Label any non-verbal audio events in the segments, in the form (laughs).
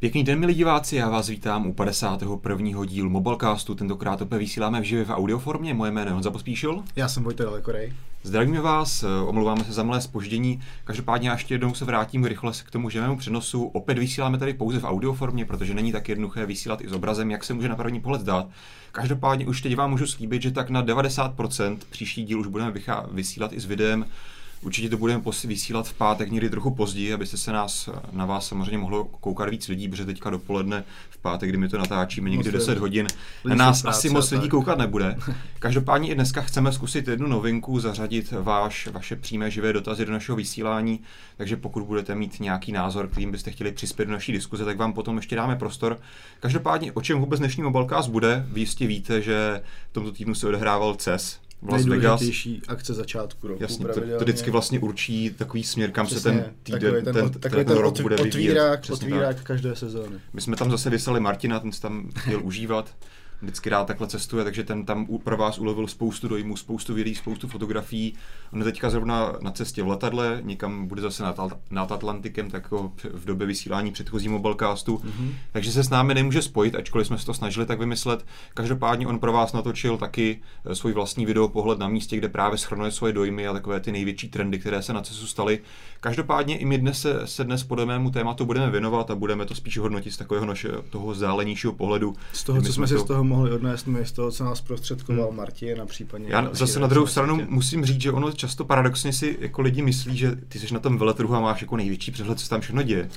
Pěkný den, milí diváci, já vás vítám u 51. dílu Mobilecastu. Tentokrát opět vysíláme v živě v audioformě. Moje jméno je Honza Pospíšil. Já jsem Vojta Dalekorej. Zdravíme vás, omlouváme se za malé spoždění. Každopádně ještě jednou se vrátím rychle k tomu živému přenosu. Opět vysíláme tady pouze v audioformě, protože není tak jednoduché vysílat i s obrazem, jak se může na první pohled zdát. Každopádně už teď vám můžu slíbit, že tak na 90% příští díl už budeme vysílat i s videem. Určitě to budeme vysílat v pátek někdy trochu později, abyste se nás, na vás samozřejmě mohlo koukat víc lidí, protože teďka dopoledne v pátek, kdy my to natáčíme někdy 10 hodin, na nás asi moc lidí koukat nebude. (laughs) Každopádně i dneska chceme zkusit jednu novinku, zařadit váš, vaše přímé živé dotazy do našeho vysílání, takže pokud budete mít nějaký názor, kterým byste chtěli přispět do naší diskuze, tak vám potom ještě dáme prostor. Každopádně, o čem vůbec dnešní mobilecast bude, vy jistě víte, že v tomto týdnu se odehrával CES, v Las Vegas. akce začátku roku. Jasně, to, to, vždycky vlastně určí takový směr, kam Přesně, se ten týden, takový ten, ten, ten, takový ten, ten rok bude otvírák, otvírák každé sezóny. My jsme tam zase vyslali Martina, ten se tam chtěl užívat vždycky rád takhle cestuje, takže ten tam pro vás ulovil spoustu dojmů, spoustu videí, spoustu fotografií. On je teďka zrovna na cestě v letadle, někam bude zase nad, nad Atlantikem, tak jako v době vysílání předchozí mobilecastu. Mm-hmm. Takže se s námi nemůže spojit, ačkoliv jsme se to snažili tak vymyslet. Každopádně on pro vás natočil taky eh, svůj vlastní video pohled na místě, kde právě schrnuje svoje dojmy a takové ty největší trendy, které se na cestu staly. Každopádně i my dnes se, se dnes podle mému tématu budeme věnovat a budeme to spíš hodnotit z takového našeho toho zálenějšího pohledu. Z toho, co jsme si to... z toho mohli odnést my, z toho, co nás prostředkoval hmm. Martin a případně... Já zase na druhou stranu Martin. musím říct, že ono často paradoxně si jako lidi myslí, že ty jsi na tom veletrhu a máš jako největší přehled, co tam všechno děje.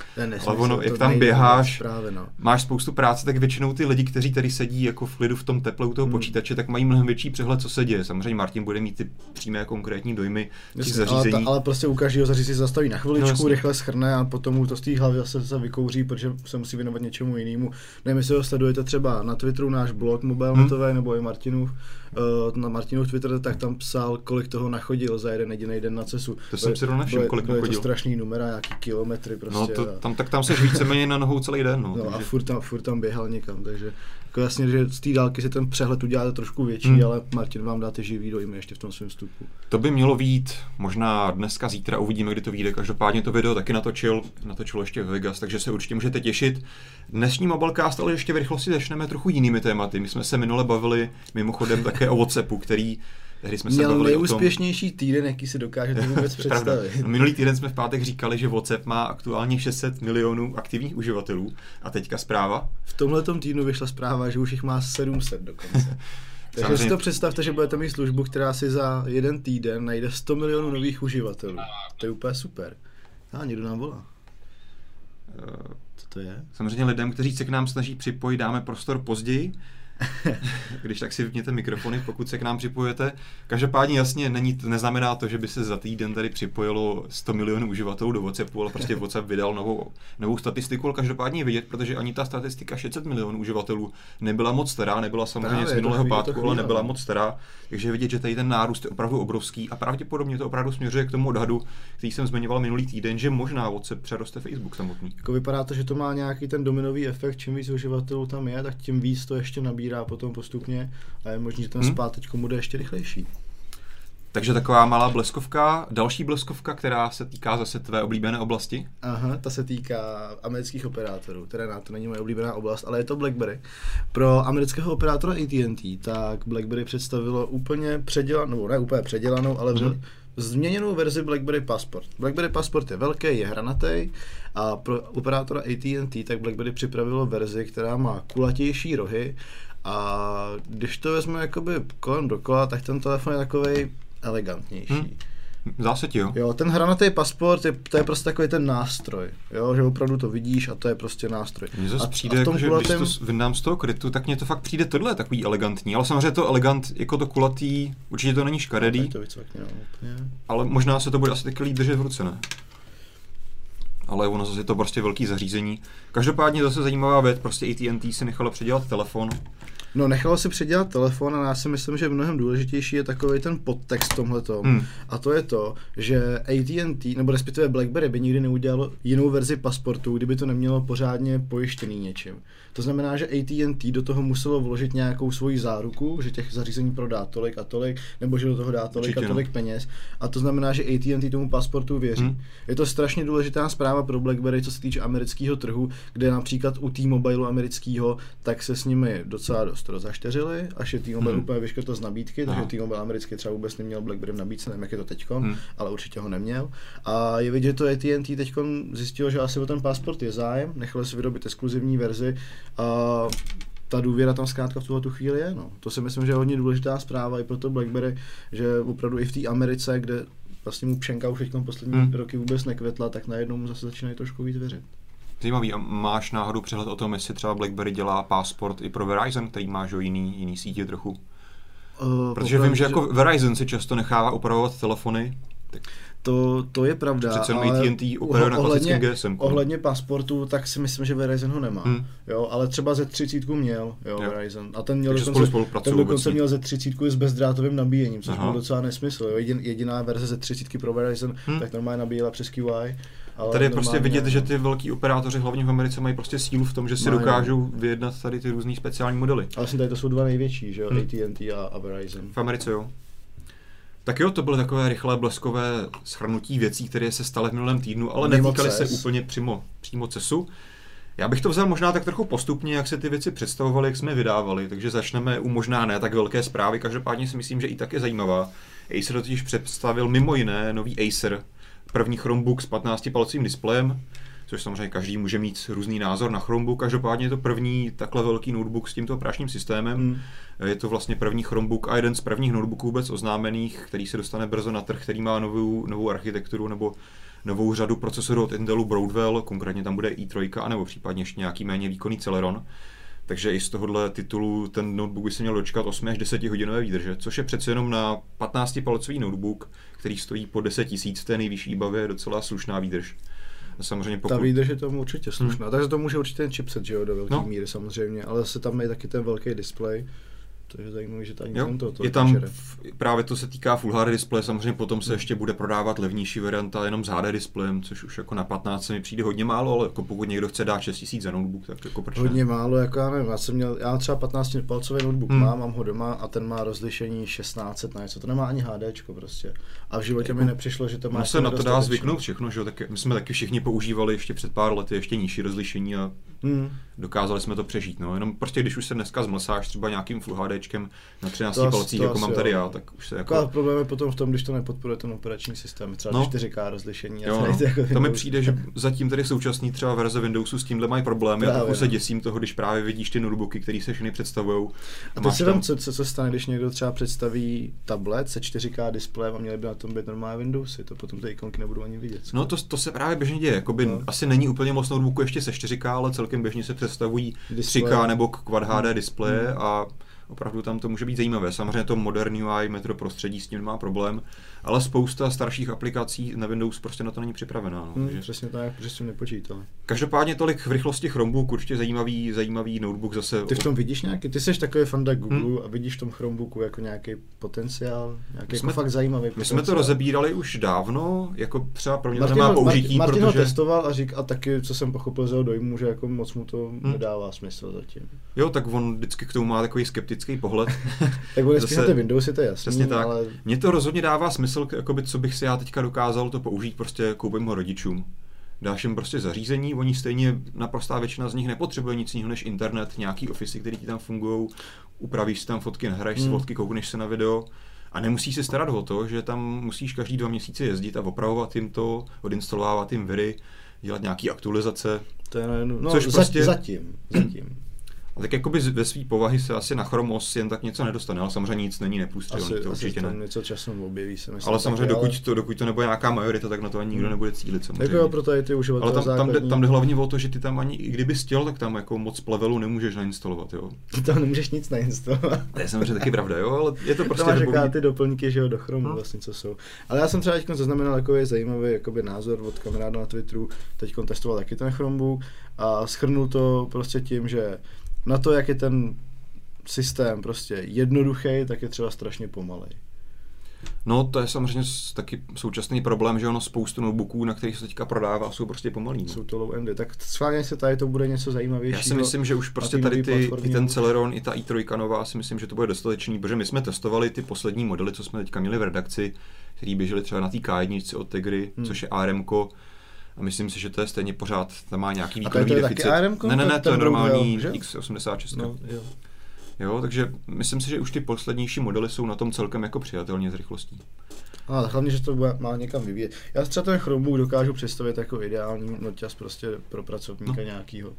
Ale ono, jak tam běháš, právě, no. máš spoustu práce, tak většinou ty lidi, kteří tady sedí jako v klidu v tom teple u toho hmm. počítače, tak mají mnohem větší přehled, co se děje. Samozřejmě Martin bude mít ty přímé konkrétní dojmy Jasně, zařízení. Ale, ta, ale prostě u každého zařízení zastaví na chviličku, no, rychle schrne a potom mu to z té hlavy zase se vykouří, protože se musí věnovat něčemu jinému. Nevím, jestli ho sledujete třeba na Twitteru, náš blog mobilnetový, hmm. nebo i Martinův, na Martinův Twitter, tak tam psal, kolik toho nachodil za jeden jediný den na cesu. To jsem si našel, kolik byly nachodil. to strašný numera, nějaký kilometry prostě. No to, tam, tak tam se víceméně na nohou celý den. No, no takže... a furt tam, furt tam běhal někam, takže jako jasně, že z té dálky si ten přehled uděláte trošku větší, hmm. ale Martin vám dáte živý dojmy ještě v tom svém vstupu. To by mělo být možná dneska, zítra, uvidíme, kdy to vyjde. Každopádně to video taky natočil, natočil ještě v Vegas, takže se určitě můžete těšit. Dnešní Mobilecast ale ještě v rychlosti začneme trochu jinými tématy. My jsme se minule bavili mimochodem také o WhatsAppu, který Tehdy jsme Měl se nejúspěšnější tom... týden, jaký si dokážete (laughs) vůbec představit. No, minulý týden jsme v pátek říkali, že WhatsApp má aktuálně 600 milionů aktivních uživatelů. A teďka zpráva? V tomhle týdnu vyšla zpráva, že už jich má 700 dokonce. (laughs) Takže Samozřejmě. si to představte, že budete mít službu, která si za jeden týden najde 100 milionů nových uživatelů. To je úplně super. A někdo nám volá. Uh, Co to je? Samozřejmě lidem, kteří se k nám snaží připojit, dáme prostor později. (laughs) Když tak si vypněte mikrofony, pokud se k nám připojete. Každopádně jasně není, neznamená to, že by se za týden tady připojilo 100 milionů uživatelů do WhatsAppu, ale prostě WhatsApp vydal novou, novou statistiku, ale každopádně je vidět, protože ani ta statistika 600 milionů uživatelů nebyla moc stará, nebyla samozřejmě Právě, z minulého pátku, ale nebyla moc stará. Takže je vidět, že tady ten nárůst je opravdu obrovský a pravděpodobně to opravdu směřuje k tomu odhadu, který jsem zmiňoval minulý týden, že možná WhatsApp přeroste Facebook samotný. Jako vypadá to, že to má nějaký ten dominový efekt, čím víc uživatelů tam je, tak tím víc to ještě nabírá nabírá potom postupně a je možné, že ten hmm. spát teď bude ještě rychlejší. Takže taková malá bleskovka. Další bleskovka, která se týká zase tvé oblíbené oblasti? Aha, ta se týká amerických operátorů, teda na to není moje oblíbená oblast, ale je to BlackBerry. Pro amerického operátora AT&T, tak BlackBerry představilo úplně předělanou, nebo ne úplně předělanou, ale mm změněnou verzi BlackBerry Passport. BlackBerry Passport je velký, je hranatý a pro operátora AT&T tak BlackBerry připravilo verzi, která má kulatější rohy a když to vezmu jakoby kolem dokola, tak ten telefon je takový elegantnější. Hmm. Zase ti jo. Jo, ten hranatý pasport, je, to je prostě takový ten nástroj, jo, že opravdu to vidíš a to je prostě nástroj. Mně zase přijde, a jako, že kulatým... když to vyndám z toho krytu, tak mně to fakt přijde tohle takový elegantní, ale samozřejmě to elegant, jako to kulatý, určitě to není škaredý, to vycvakně, úplně. ale možná se to bude asi taky líp držet v ruce, ne? ale ono zase je to prostě velký zařízení. Každopádně zase zajímavá věc, prostě AT&T si nechalo předělat telefon, No, nechalo si předělat telefon a já si myslím, že mnohem důležitější je takový ten podtext v tomhletom. Hmm. A to je to, že AT&T, nebo respektive BlackBerry by nikdy neudělalo jinou verzi pasportu, kdyby to nemělo pořádně pojištěný něčím. To znamená, že AT&T do toho muselo vložit nějakou svoji záruku, že těch zařízení prodá tolik a tolik, nebo že do toho dá tolik Určitě, a no. tolik peněz. A to znamená, že AT&T tomu pasportu věří. Hmm. Je to strašně důležitá zpráva pro BlackBerry, co se týče amerického trhu, kde například u T-Mobile amerického, tak se s nimi docela dost rozašteřili, až je T-Mobile Hmm. úplně vyškrtl z nabídky, takže. T-Mobile americký třeba vůbec neměl BlackBerry v nabídce, nevím, jak je to teďkon, Hmm. ale určitě ho neměl. A je vidět, že to AT&T teď zjistilo, že asi o ten pasport je zájem, nechali si vyrobit exkluzivní verzi a ta důvěra tam zkrátka v tuhle tu chvíli je. No. To si myslím, že je hodně důležitá zpráva i pro to BlackBerry, že opravdu i v té Americe, kde vlastně mu pšenka už teď poslední Hmm. roky vůbec nekvetla, tak najednou mu zase začínají trošku víc věřit. Zajímavý. A máš náhodou přehled o tom, jestli třeba BlackBerry dělá pasport i pro Verizon, který má že jo, jiný, jiný sítě trochu? Uh, Protože vím, že jako Verizon si často nechává upravovat telefony, tak To, to je pravda. Přece jenom ale AT&T operuje na klasickém GSM. Ohledně pasportu, tak si myslím, že Verizon ho nemá. Hmm. Jo, ale třeba ze 30 měl, jo, Jo. Verizon. A ten měl Takže dokonce, ten dokonce měl ze 30 s bezdrátovým nabíjením, což Aha. byl docela nesmysl. Jo. Jedin, jediná verze ze 30 pro Verizon, Hmm. tak normálně nabíjela přes QI. Ale Tady je prostě normálně- vidět, že ty velký operátoři, hlavně v Americe, mají prostě sílu v tom, že si Mají. dokážou vyjednat tady ty různý speciální modely. Ale vlastně tady to jsou dva největší, že jo, Hmm. AT&T a, a Verizon. V Americe, jo. Tak jo, to byly takové rychlé bleskové schrnutí věcí, které se staly v minulém týdnu, ale Mimo netýkaly se úplně přímo, přímo CESu. Já bych to vzal možná tak trochu postupně, jak se ty věci představovaly, jak jsme je vydávali, takže začneme u možná ne tak velké zprávy, každopádně si myslím, že i tak je zajímavá. Acer totiž představil mimo jiné nový Acer, první Chromebook s 15-palcovým displejem, což samozřejmě každý může mít různý názor na Chromebook, každopádně je to první takhle velký notebook s tímto operačním systémem. Hmm. Je to vlastně první Chromebook a jeden z prvních notebooků vůbec oznámených, který se dostane brzo na trh, který má novou, novou architekturu nebo novou řadu procesorů od Intelu Broadwell, konkrétně tam bude i3, anebo případně ještě nějaký méně výkonný Celeron. Takže i z tohohle titulu ten notebook by se měl dočkat 8 až 10 hodinové výdrže, což je přece jenom na 15-palcový notebook, který stojí po 10 tisíc v té nejvyšší bavě, docela slušná výdrž. A samozřejmě Ta pokud... výdrž je tomu určitě slušná. Takže to může určitě ten chipset, že jo, do velké No. míry samozřejmě, ale se tam je taky ten velký displej. To je zajímavé, že tady Jo, to, to je tam, v, právě to se týká Full HD displeje, samozřejmě potom se ještě bude prodávat levnější varianta jenom s HD displejem, což už jako na 15 mi přijde hodně málo, ale jako pokud někdo chce dát 6000 za notebook, tak jako proč ne? Hodně málo, jako já nevím, já jsem měl, já třeba 15 palcový notebook Hmm. hmm. mám, mám ho doma a ten má rozlišení 1600 na něco, to nemá ani HDčko prostě. A v životě mi nepřišlo, že to má se na to dá zvyknout všechno, že jo, tak my jsme taky všichni používali ještě před pár lety ještě nižší rozlišení a Hmm. dokázali jsme to přežít, no, jenom prostě když už se dneska zmlsáš třeba nějakým Full HDčkem na 13 To palcích, to jako mám jo. tady já, tak už se Jako... Ale jako... problém je potom v tom, když to nepodporuje ten operační systém, třeba No. no. 4K rozlišení. a Jo, tady no. jako To mi přijde, že zatím tedy současný třeba verze Windowsu s tímhle mají problémy a trochu se no. děsím toho, když právě vidíš ty notebooky, které se všechny představují. A teď si tam, co, co, co stane, když někdo třeba představí tablet se 4K displejem a měli by na tom být normální Windowsy, to potom ty ikonky nebudou ani vidět. No to, to se právě běžně děje, jakoby No. asi není úplně moc notebooku ještě se 4K, ale celkem běžně se představují Displeje. 3K nebo Quad HD Hmm. displeje Hmm. a opravdu tam to může být zajímavé. Samozřejmě to moderní UI, metro prostředí s tím nemá problém, ale spousta starších aplikací na Windows prostě na to není připravená. No. Hmm, Takže přesně tak, protože s tím nepočítali. Každopádně tolik v rychlosti Chromebook, určitě zajímavý, zajímavý notebook zase. Ty v tom vidíš nějaký, ty jsi takový fanda Google a vidíš v tom Chromebooku jako nějaký potenciál, nějaký My jako jsme- fakt zajímavý My potenciál. jsme to rozebírali už dávno, jako třeba pro mě to Martin, nemá ho- použití, Martin, Martin protože... ho testoval a řík, a taky, co jsem pochopil z jeho dojmu, že jako moc mu to Hmm. nedává smysl zatím. Jo, tak on vždycky k tomu má takový skeptický pohled. (laughs) Tak bude spíš Zase- na ty Windowsy, to je jasný, Přesně tak. ale Mně to rozhodně dává smysl, k- jakoby, co bych si já teďka dokázal to použít, prostě koupím ho rodičům. Dáš jim prostě zařízení, oni stejně, naprostá většina z nich nepotřebuje nic jiného než internet, nějaký ofisy, které ti tam fungují, upravíš si tam fotky, nahraješ si Hmm. fotky, koukneš se na video a nemusíš se starat o to, že tam musíš každý dva měsíce jezdit a opravovat jim to, odinstalovávat jim viry, dělat nějaký aktualizace. to je no Což prostě- prostě... zatím, zatím. A tak jakoby ve své povahy se asi na Chromos jen tak něco nedostane, ale samozřejmě nic není nepůstřelný, Asi, to asi určitě tam ne. něco časem objeví se myslím. Ale samozřejmě taky, dokud to, dokud to nebude nějaká majorita, tak na to ani nikdo Hmm. nebude cílit samozřejmě. Jako pro tady ty Ale uživatele tam, tam, jde, základní, tam jde hlavně o to, že ty tam ani, i kdyby chtěl, tak tam jako moc plevelu nemůžeš nainstalovat, jo. ty tam nemůžeš nic nainstalovat. To je samozřejmě taky pravda, jo, ale je to prostě máš dobový. jaká ty doplňky, že jo, do Chromu No. vlastně, co jsou. Ale já jsem třeba teď zaznamenal takový zajímavý jakoby názor od kamaráda na Twitteru, teď testoval taky ten Chromebook a schrnul to prostě tím, že na to, jak je ten systém prostě jednoduchý, tak je třeba strašně pomalej. No, to je samozřejmě taky současný problém, že ono spoustu notebooků, na kterých se teďka prodává, jsou prostě pomalý. No. Jsou to low endy. Tak schválně se tady to bude něco zajímavějšího. Já si myslím, že už prostě tady ty, i ten Celeron, i ta i3 nová, si myslím, že to bude dostatečný, protože my jsme testovali ty poslední modely, co jsme teďka měli v redakci, které běžely třeba na té K1 od Tegry, hmm. což je ARM. A myslím si, že to je stejně pořád, tam má nějaký výkonový deficit. ARM? Ne, ne, ne, to je normální X86. No, jo. Jo, takže myslím si, že už ty poslednější modely jsou na tom celkem jako přijatelně s rychlostí. A hlavně, že to bude, má někam vyvíjet. Já třeba ten Chromebook dokážu představit jako ideální noťas prostě pro pracovníka no. nějakýho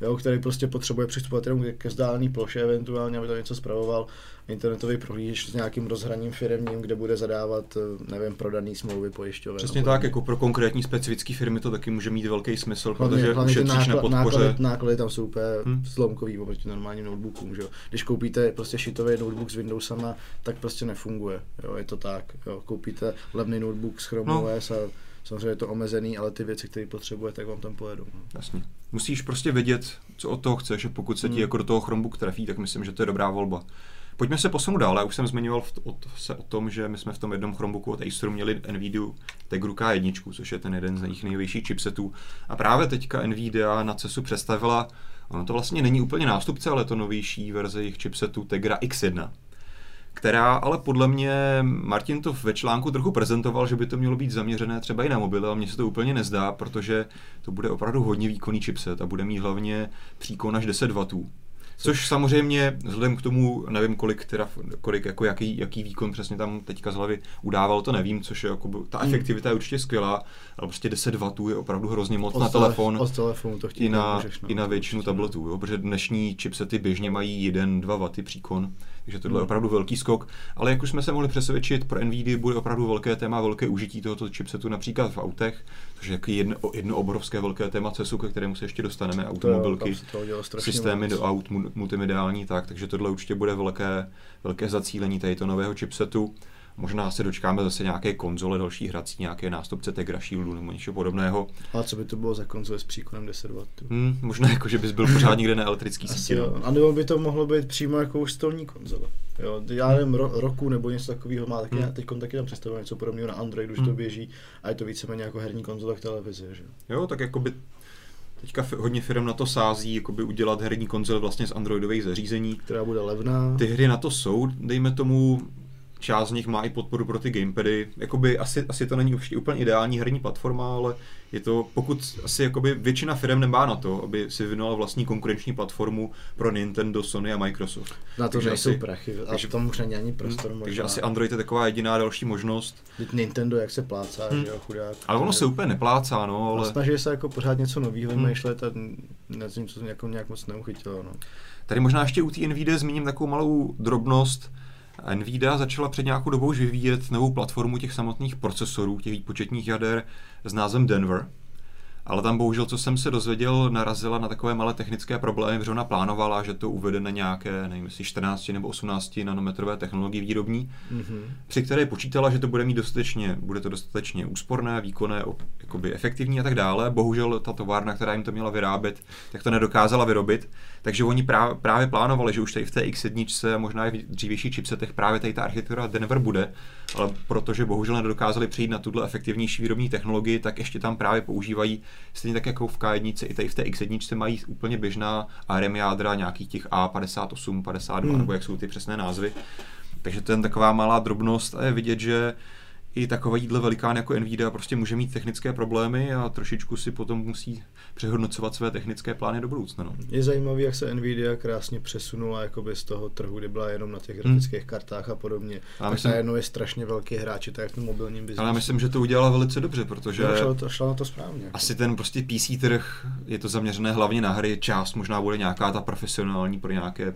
jo, který prostě potřebuje přistupovat jenom ke vzdálené ploše, eventuálně, aby to něco spravoval, internetový prohlížeč s nějakým rozhraním firmním, kde bude zadávat, eh, nevím, prodaný smlouvy pojišťové. Přesně tak, jako pro konkrétní specifické firmy to taky může mít velký smysl, hlavně, protože hlavně ušetříš náklad, na podpoře. Náklady, náklady tam jsou úplně hmm. zlomkový oproti normálním notebookům, že jo. Když koupíte prostě šitový notebook s Windowsama, tak prostě nefunguje, jo, je to tak, jo. Koupíte levný notebook s Chrome no. OS a samozřejmě je to omezený, ale ty věci, které potřebuje, tak vám tam pojedou. No. Jasně. Musíš prostě vědět, co od toho chceš, že pokud se ti hmm. jako do toho Chromebook trefí, tak myslím, že to je dobrá volba. Pojďme se posunout dál. Já už jsem zmiňoval v, o, se o tom, že my jsme v tom jednom Chromebooku od Aceru měli NVIDIA Tegra K1, což je ten jeden z jejich největších chipsetů. A právě teďka NVIDIA na CESu představila, ono to vlastně není úplně nástupce, ale to novější verze jejich chipsetů Tegra X1 která ale podle mě, Martin to ve článku trochu prezentoval, že by to mělo být zaměřené třeba i na mobily, ale mně se to úplně nezdá, protože to bude opravdu hodně výkonný chipset a bude mít hlavně příkon až 10 W. Což samozřejmě, vzhledem k tomu, nevím kolik, teda, kolik jako jaký, jaký výkon přesně tam teďka z hlavy udával, to nevím, což je jako, ta hmm. efektivita je určitě skvělá, ale prostě 10 W je opravdu hrozně moc od na telefon. Od telefonu to i na, můžeš, no, i na většinu tabletů, jo, protože dnešní chipsety běžně mají 1-2 W příkon takže tohle je opravdu velký skok. Ale jak už jsme se mohli přesvědčit, pro NVIDIA bude opravdu velké téma, velké užití tohoto chipsetu například v autech, což je jedno, jedno obrovské velké téma CESu, ke kterému se ještě dostaneme, automobilky, systémy moc. do aut, multimediální, tak, takže tohle určitě bude velké, velké zacílení tady to nového chipsetu. Možná se dočkáme zase nějaké konzole, další hrací, nějaké nástupce Tegra Shieldu nebo něco podobného. A co by to bylo za konzole s příkonem 10 W? Hmm, možná jako, že bys byl pořád někde na elektrický síti. No. A nebo by to mohlo být přímo jako už stolní konzole. Jo, já nevím, ro, roku nebo něco takového má taky, hmm. teď taky tam představuji něco podobného na Android, už hmm. to běží a je to víceméně jako herní konzole k televizi. Že? Jo, tak jako by Teďka hodně firm na to sází, jakoby udělat herní konzole vlastně z Androidových zařízení. Která bude levná. Ty hry na to jsou, dejme tomu, část z nich má i podporu pro ty gamepady. Jakoby asi, asi to není určitě úplně ideální herní platforma, ale je to, pokud asi jakoby většina firm nemá na to, aby si vyvinula vlastní konkurenční platformu pro Nintendo, Sony a Microsoft. Na to takže nejsou asi, prachy, a takže, tomu už není ani prostor možná. Takže asi Android je taková jediná další možnost. Teď Nintendo, jak se plácá, hmm. že jo, chudák. Ale ono se úplně neplácá, no, ale... Snaží se jako pořád něco nového hmm. vymýšlet a nevím, co jako nějak moc neuchytilo, no. Tady možná ještě u té NVIDIA zmíním takovou malou drobnost, Nvidia začala před nějakou dobou už vyvíjet novou platformu těch samotných procesorů, těch výpočetních jader s názvem Denver. Ale tam bohužel, co jsem se dozvěděl, narazila na takové malé technické problémy, protože ona plánovala, že to uvede na nějaké, nevím, jestli 14 nebo 18 nanometrové technologie výrobní, mm-hmm. při které počítala, že to bude mít dostatečně, bude to dostatečně úsporné, výkonné, jakoby efektivní a tak dále. Bohužel ta továrna, která jim to měla vyrábět, tak to nedokázala vyrobit. Takže oni právě, právě plánovali, že už tady v té X1 a možná i v dřívějších chipsetech právě tady ta architektura Denver bude, ale protože bohužel nedokázali přijít na tuhle efektivnější výrobní technologii, tak ještě tam právě používají stejně tak jako v K1, i tady v té X1 mají úplně běžná ARM jádra nějakých těch A58, 52, hmm. nebo jak jsou ty přesné názvy. Takže to je taková malá drobnost a je vidět, že i takovýhle velikán jako Nvidia prostě může mít technické problémy a trošičku si potom musí přehodnocovat své technické plány do budoucna. No. Je zajímavé, jak se Nvidia krásně přesunula jakoby z toho trhu, kdy byla jenom na těch hmm. grafických hmm. kartách a podobně. A tak myslím, najednou je strašně velký hráč, tak v tom mobilním biznesu. Ale myslím, že to udělala velice dobře, protože no, šlo, to, šlo na to správně. Jako. Asi ten prostě PC trh je to zaměřené hlavně na hry, část možná bude nějaká ta profesionální pro nějaké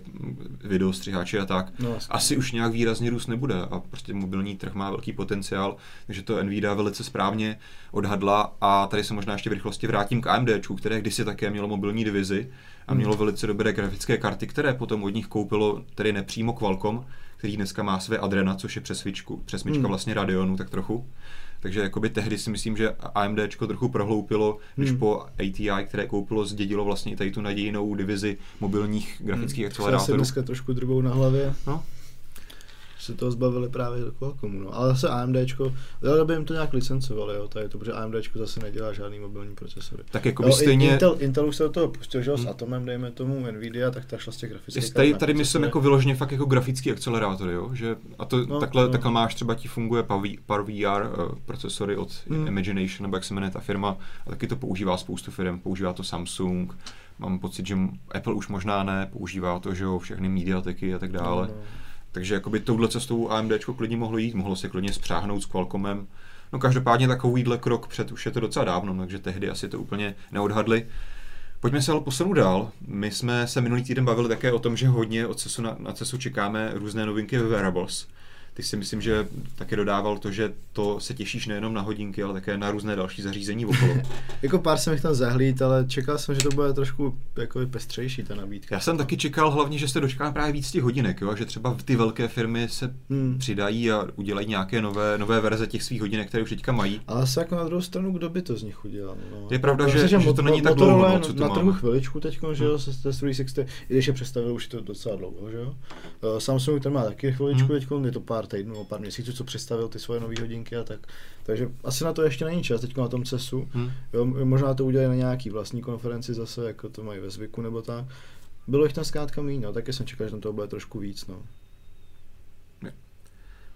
videostřiháče a tak. No, asi už nějak výrazně růst nebude a prostě mobilní trh má velký potenciál dál, takže to Nvidia velice správně odhadla a tady se možná ještě v rychlosti vrátím k AMD, které kdysi také mělo mobilní divizi a Hmm. mělo velice dobré grafické karty, které potom od nich koupilo tedy nepřímo Qualcomm, který dneska má své Adrena, což je přesvičku, přesmička Hmm. vlastně Radeonu, tak trochu. Takže jakoby tehdy si myslím, že AMD trochu prohloupilo, když Hmm. po ATI, které koupilo, zdědilo vlastně i tady tu nadějnou divizi mobilních grafických Hmm. Se asi akcelerátorů. dneska trošku drugou na hlavě. No, se toho zbavili právě do Qualcommu, no. Ale zase AMDčko, ale by jim to nějak licencovali, jo, tady to, protože AMDčko zase nedělá žádný mobilní procesory. tak jakoby Jo, i- stejně... Intel, Intel už se do toho pustil, že jo, s Hmm. Atomem, dejme tomu, Nvidia, tak ta šla z těch grafických Tady, na tady myslím jako vyloženě fakt jako grafický akcelerátor, jo? Že, a to, No, takhle, no. takhle máš třeba ti funguje PAV- PAR-VR uh, procesory od Hmm. Imagination, nebo jak se jmenuje ta firma, a taky to používá spoustu firm, používá to Samsung, mám pocit, že Apple už možná ne, používá to, že jo, všechny mediateky a tak dále. No, no. Takže jakoby touhle cestou AMD klidně mohlo jít, mohlo se klidně spřáhnout s Qualcommem. No každopádně takovýhle krok před už je to docela dávno, takže tehdy asi to úplně neodhadli. Pojďme se ale posunout dál. My jsme se minulý týden bavili také o tom, že hodně od CESu na, na CESu čekáme různé novinky ve wearables. Ty si myslím, že také dodával to, že to se těšíš nejenom na hodinky, ale také na různé další zařízení okolo. (laughs) Jako pár jsem jich tam zahlíd, ale čekal jsem, že to bude trošku jako pestřejší ta nabídka. Já jsem taky čekal hlavně, že se dočká právě víc těch hodinek, jo? že třeba ty velké firmy se Hmm. přidají a udělají nějaké nové, nové verze těch svých hodinek, které už teďka mají. Ale se jako na druhou stranu, kdo by to z nich udělal? No. Je pravda, že- že Mo- to není tak dlouho, no, co to na trhu chviličku teď, že jo, Hmm. se se 360, i když je představil, už to docela dlouho, že jo. Uh, Samsung ten má taky chviličku Hmm. teď, je to pár týdnů, nebo pár měsíců, co představil ty svoje nové hodinky a tak. Takže asi na to ještě není čas teď na tom CESu. Hm? Jo, možná to udělají na nějaký vlastní konferenci zase, jako to mají ve zvyku nebo tak. Bylo jich tam zkrátka méně, no, taky jsem čekal, že tam toho bude trošku víc, no.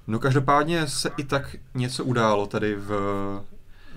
No každopádně se i tak něco událo tady v,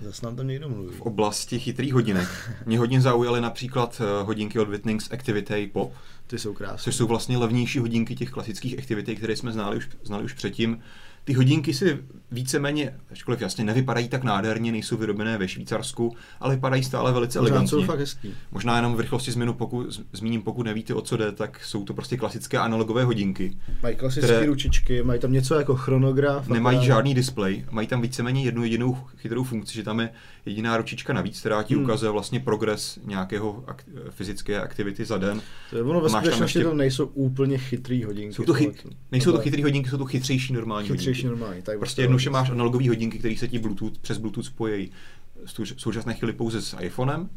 Zase nám tam někdo mluví. v oblasti chytrých hodinek. Mě hodně zaujaly například eh, hodinky od Witnings Activity Pop, Ty jsou krásné. což jsou vlastně levnější hodinky těch klasických Activity, které jsme znali už, znali už předtím. Ty hodinky si víceméně, ačkoliv jasně nevypadají tak nádherně, nejsou vyrobené ve Švýcarsku, ale vypadají stále velice Pořád jsou elegantně. fakt hezký. Možná jenom v rychlosti změnu, pokud, z- zmíním, pokud nevíte, o co jde, tak jsou to prostě klasické analogové hodinky. Mají klasické Které- ručičky, mají tam něco jako chronograf. Nemají žádný displej, mají tam víceméně jednu jedinou chytrou funkci, že tam je jediná ručička navíc, která ti Hmm. ukazuje vlastně progres nějakého ak- fyzické aktivity za den. To je ono ve skutečnosti ještě- to nejsou úplně chytrý hodinky. Jsou to chy- nejsou to chytrý hodinky, jsou to chytřejší normální chytřejší hodinky. normální. Tak Prostě jednoduše máš analogové hodinky, které se ti Bluetooth, přes Bluetooth spojí v současné chvíli pouze s iPhonem.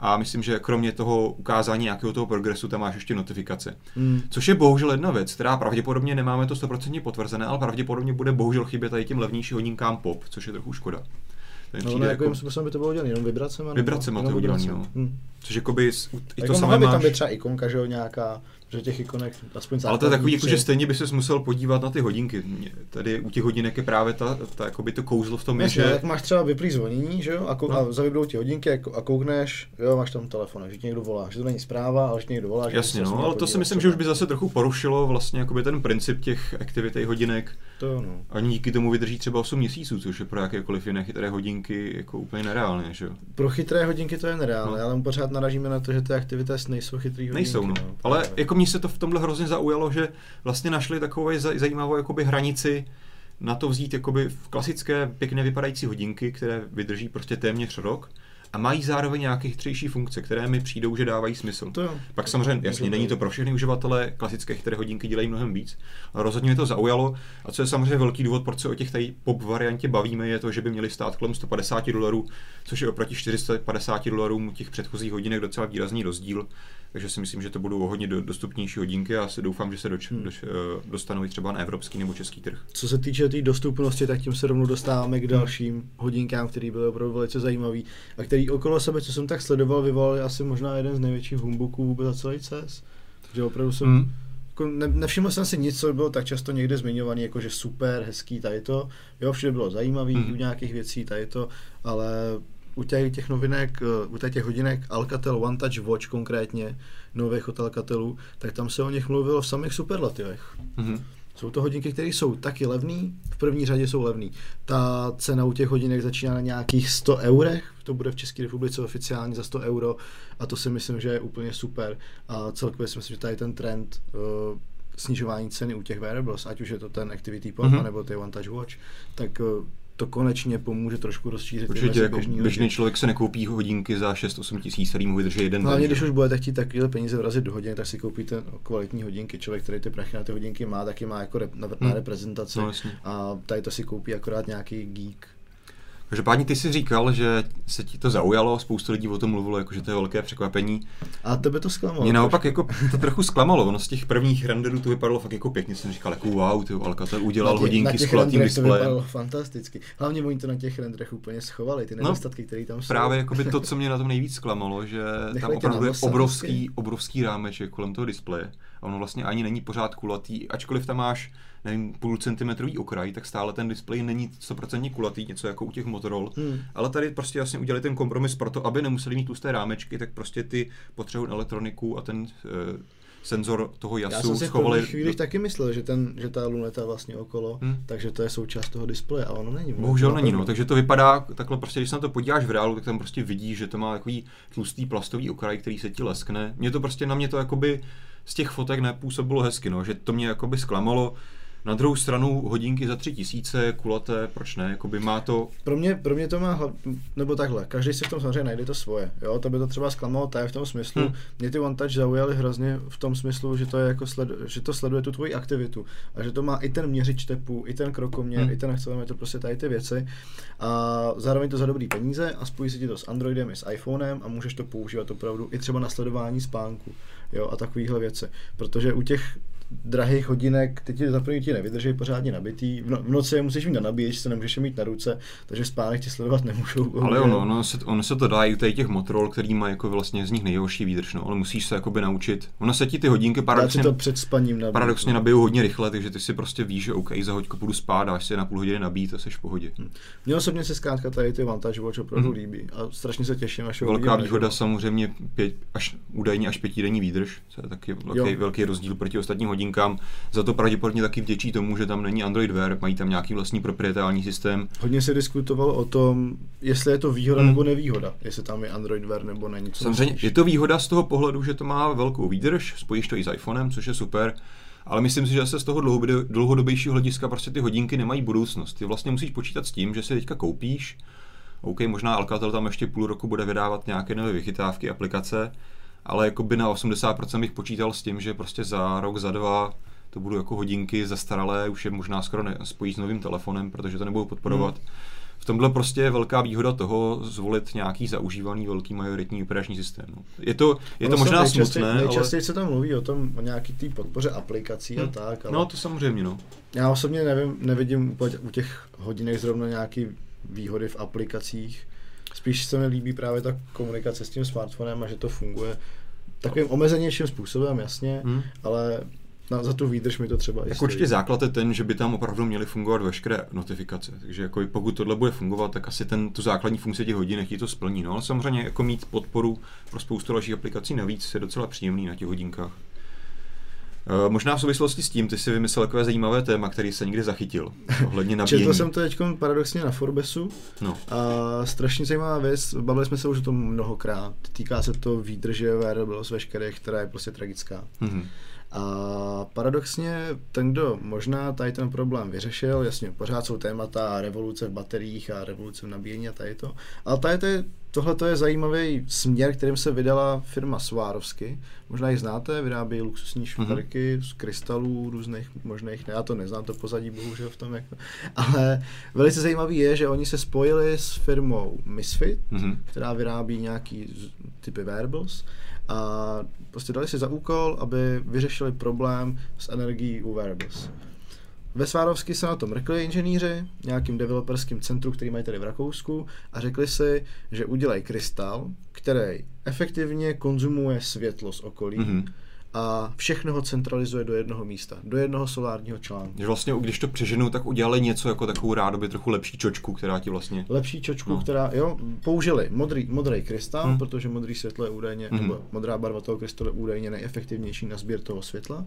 A myslím, že kromě toho ukázání nějakého toho progresu, tam máš ještě notifikace. Hmm. Což je bohužel jedna věc, která pravděpodobně nemáme to 100% potvrzené, ale pravděpodobně bude bohužel chybět tady těm levnějším hodinkám pop, což je trochu škoda. To No, no, jako, jako- způsobem by to bylo udělané, jenom vibracema? nebo- Vibracema to jenom udělaný, vibracema. no. Hmm. Což jakoby s- u- i to Jako samé by tam máš. být třeba ikonka, že jo, nějaká, že těch ikonek aspoň Ale to je takový, jako, že stejně by se musel podívat na ty hodinky. Tady u těch hodinek je právě ta, ta jakoby to kouzlo v tom, je, že tak máš třeba vyplý zvonění, že jo, a, kou- No. a zavibrou ti hodinky a, kou- a koukneš, jo, máš tam telefon, že ti někdo volá, že to není zpráva, ale že někdo volá, že Jasně, no, ale to si podívat myslím, že už by zase trochu porušilo vlastně jakoby ten princip těch activity hodinek. To jo, no. Ani díky tomu vydrží třeba 8 měsíců, což je pro jakékoliv jiné chytré hodinky jako úplně nereálné, že jo? Pro chytré hodinky to je nereálné, No. ale pořád naražíme na to, že ty aktivitas nejsou chytrý hodinky. Nejsou, no. no. Ale Právě. jako mně se to v tomhle hrozně zaujalo, že vlastně našli takovou zaj- zajímavou jakoby hranici na to vzít jakoby v klasické pěkně vypadající hodinky, které vydrží prostě téměř rok a mají zároveň nějaké chytřejší funkce, které mi přijdou, že dávají smysl. To jo. Pak samozřejmě, jasně, není to pro všechny uživatele, klasické chytré hodinky dělají mnohem víc, ale rozhodně mě to zaujalo. A co je samozřejmě velký důvod, proč se o těch tady pop variantě bavíme, je to, že by měly stát kolem 150 dolarů, což je oproti 450 dolarům těch předchozích hodinek docela výrazný rozdíl. Takže si myslím, že to budou o hodně do- dostupnější hodinky a asi doufám, že se doč, Hmm. doč, eh, dostanou i třeba na evropský nebo český trh. Co se týče té tý dostupnosti, tak tím se rovnou dostáváme Hmm. k dalším hodinkám, které byly opravdu velice zajímavý a který okolo sebe, co jsem tak sledoval, vyvolali asi možná jeden z největších humbuků vůbec za celý CES. Takže opravdu jsem, Hmm. jako ne, nevšiml jsem si nic, co by bylo tak často někde zmiňovaný, jako že super, hezký, tady to. Jo, všude bylo zajímavý, Mhm. u nějakých věcí, tady to, ale u těch, těch novinek, eh, u těch, těch hodinek Alcatel One Touch Watch konkrétně, nových od Alcatelů, tak tam se o nich mluvilo v samých superlativech. Mhm. Jsou to hodinky, které jsou taky levný, v první řadě jsou levný. Ta cena u těch hodinek začíná na nějakých 100 eurech, to bude v České republice oficiálně za 100 euro a to si myslím, že je úplně super. A celkově si myslím, že tady ten trend uh, snižování ceny u těch wearables, ať už je to ten Activity Pop, Mhm. mm-hmm. nebo ty One Touch Watch, tak uh, to konečně pomůže trošku rozšířit. Určitě, jako běžný, běžný člověk se nekoupí hodinky za 6-8 tisíc, který mu vydrží jeden Hlavně, když už budete chtít takovéhle peníze vrazit do hodin, tak si koupíte kvalitní hodinky. Člověk, který ty prachy na ty hodinky má, taky má jako rep, na, na hmm. reprezentaci. No, a tady to si koupí akorát nějaký geek Každopádně ty si říkal, že se ti to zaujalo, spoustu lidí o tom mluvilo, jako, že to je velké překvapení. A tebe to zklamalo. Mě naopak jako to trochu zklamalo, ono z těch prvních renderů to vypadalo fakt jako pěkně, jsem říkal, jako wow, ty Alcatel udělal hodinky s kulatým displejem. to vypadalo fantasticky. Hlavně oni to na těch renderech úplně schovali, ty no, nedostatky, no, které tam jsou. Právě jako by to, co mě na tom nejvíc zklamalo, že tam opravdu je obrovský, obrovský rámeček kolem toho displeje. A ono vlastně ani není pořád kulatý, ačkoliv tam máš nevím, půl centimetrový okraj, tak stále ten displej není 100% kulatý, něco jako u těch Motorola. Hmm. Ale tady prostě jasně udělali ten kompromis pro to, aby nemuseli mít tlusté rámečky, tak prostě ty potřebují elektroniku a ten e, senzor toho jasu Já jsem si schovali... v chvíli taky myslel, že, ten, že ta luneta vlastně okolo, hmm. takže to je součást toho displeje, a ono není. Bohužel není, no, takže to vypadá takhle prostě, když se na to podíváš v reálu, tak tam prostě vidíš, že to má takový tlustý plastový okraj, který se ti leskne. Mě to prostě, na mě to jakoby z těch fotek nepůsobilo hezky, no, že to mě jakoby zklamalo. Na druhou stranu hodinky za tři tisíce, kulaté, proč ne? Jakoby má to... Pro mě, pro mě to má, nebo takhle, každý si v tom samozřejmě najde to svoje. Jo, to by to třeba zklamalo tady v tom smyslu. Hmm. Mě ty One Touch zaujaly hrozně v tom smyslu, že to je jako sled, že to sleduje tu tvoji aktivitu a že to má i ten měřič tepu, i ten krokoměr, hmm. i ten accelerometr, prostě tady ty věci. A zároveň to za dobrý peníze a spojí se ti to s Androidem i s iPhonem a můžeš to používat opravdu i třeba na sledování spánku jo, a takovéhle věci. Protože u těch drahých hodinek, ty ti za první ti nevydrží pořádně nabitý, v, no, v noci je musíš mít na nabíječ, nemůžeš je mít na ruce, takže spánek ti sledovat nemůžou. Ale ono, ono, se, ono se to dá i u těch Motorola, který má jako vlastně z nich nejhorší výdrž, no, ale musíš se jakoby naučit. Ono se ti ty hodinky paradoxně, to před spaním nabít, paradoxně no. nabijou hodně rychle, takže ty si prostě víš, že OK, za hoďku půjdu spát, dáš si na půl hodiny nabít a jsi v pohodě. Hmm. Mně osobně se zkrátka tady ty Vantage Watch opravdu hmm. líbí a strašně se těším, až Velká výhoda samozřejmě pět, až údajně až pětidenní výdrž, to je taky velký, velký rozdíl proti ostatním hodinkám. Za to pravděpodobně taky vděčí tomu, že tam není Android Wear, mají tam nějaký vlastní proprietární systém. Hodně se diskutovalo o tom, jestli je to výhoda hmm. nebo nevýhoda, jestli tam je Android Wear nebo není. Co Samozřejmě, myslíš? je to výhoda z toho pohledu, že to má velkou výdrž, spojíš to i s iPhonem, což je super. Ale myslím si, že se z toho dlouhodobějšího hlediska prostě ty hodinky nemají budoucnost. Ty vlastně musíš počítat s tím, že si teďka koupíš, OK, možná Alcatel tam ještě půl roku bude vydávat nějaké nové vychytávky, aplikace, ale jako by na 80% bych počítal s tím, že prostě za rok, za dva to budou jako hodinky zastaralé, už je možná skoro ne, spojí s novým telefonem, protože to nebudou podporovat. Hmm. V tomhle prostě je velká výhoda toho zvolit nějaký zaužívaný velký majoritní operační systém. No. Je to, je to možná nejčastěji, smutné, Nejčastěji ale... se tam mluví o tom, o nějaký té podpoře aplikací hmm. a tak. Ale... No to samozřejmě, no. Já osobně nevím, nevidím u těch hodinek zrovna nějaký výhody v aplikacích. Spíš se mi líbí právě ta komunikace s tím smartfonem a že to funguje takovým omezenějším způsobem, jasně, hmm. ale na, za tu výdrž mi to třeba Tak určitě základ je ten, že by tam opravdu měly fungovat veškeré notifikace. Takže jako pokud tohle bude fungovat, tak asi ten, tu základní funkci těch hodinek ti to splní. No ale samozřejmě jako mít podporu pro spoustu dalších aplikací navíc je docela příjemný na těch hodinkách. Uh, možná v souvislosti s tím, ty si vymyslel takové zajímavé téma, který se někdy zachytil. Ohledně (laughs) nabíjení. Četl jsem to teď paradoxně na Forbesu. No. A strašně zajímavá věc, bavili jsme se už o tom mnohokrát. Týká se to výdrže wearables veškerých, která je prostě tragická. Mm-hmm. A paradoxně ten, kdo možná tady ten problém vyřešil, jasně, pořád jsou témata revoluce v bateriích a revoluce v nabíjení a tady to, ale tady to je, tohle je zajímavý směr, kterým se vydala firma Swarovski. Možná ji znáte, vyrábí luxusní šperky mm-hmm. z krystalů různých možných, ne, já to neznám, to pozadí bohužel v tom, jak to, ale velice zajímavý je, že oni se spojili s firmou Misfit, mm-hmm. která vyrábí nějaký typy wearables a prostě dali si za úkol, aby vyřešili problém s energií u wearables. Ve Svárovsky se na tom mrkli inženýři, nějakým developerským centru, který mají tady v Rakousku, a řekli si, že udělají krystal, který efektivně konzumuje světlo z okolí, mm-hmm a všechno ho centralizuje do jednoho místa, do jednoho solárního článku. Že vlastně, když to přeženou, tak udělali něco jako takovou rádoby trochu lepší čočku, která ti vlastně... Lepší čočku, no. která, jo, použili modrý, modrý krystal, hmm. protože modrý světlo je údajně, hmm. nebo modrá barva toho krystalu je údajně nejefektivnější na sběr toho světla.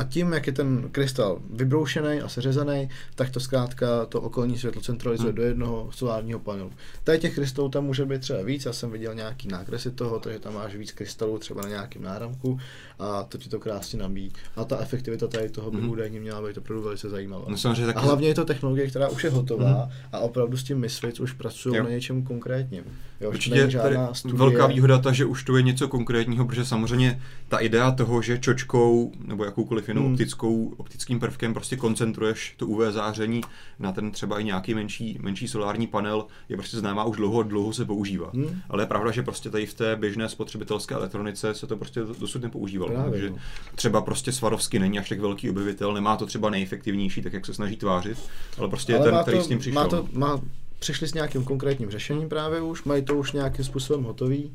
A tím, jak je ten krystal vybroušený a seřezaný, tak to zkrátka to okolní světlo centralizuje hmm. do jednoho solárního panelu. Tady těch krystalů tam může být třeba víc, já jsem viděl nějaký nákresy toho, takže tam máš víc krystalů třeba na nějakém náramku a to ti to krásně nabíjí. A ta efektivita tady toho by hmm. údajně měla být opravdu velice zajímavá. No, taky... A hlavně je to technologie, která už je hotová hmm. a opravdu s tím Misfits už pracují na něčem konkrétním. Jo, Určitě žádná studie... velká výhoda ta, že už to je něco konkrétního, protože samozřejmě ta idea toho, že čočkou nebo jakoukoliv jinou hmm. optickou, optickým prvkem prostě koncentruješ to UV záření na ten třeba i nějaký menší, menší solární panel, je prostě známá už dlouho, dlouho se používá. Hmm. Ale je pravda, že prostě tady v té běžné spotřebitelské elektronice se to prostě dosud nepoužívalo. Právě, takže no. třeba prostě Svarovsky není až tak velký objevitel, nemá to třeba nejefektivnější, tak jak se snaží tvářit, ale prostě ale je ten, který to, s tím přišel. Má to, má, přišli s nějakým konkrétním řešením právě už, mají to už nějakým způsobem hotový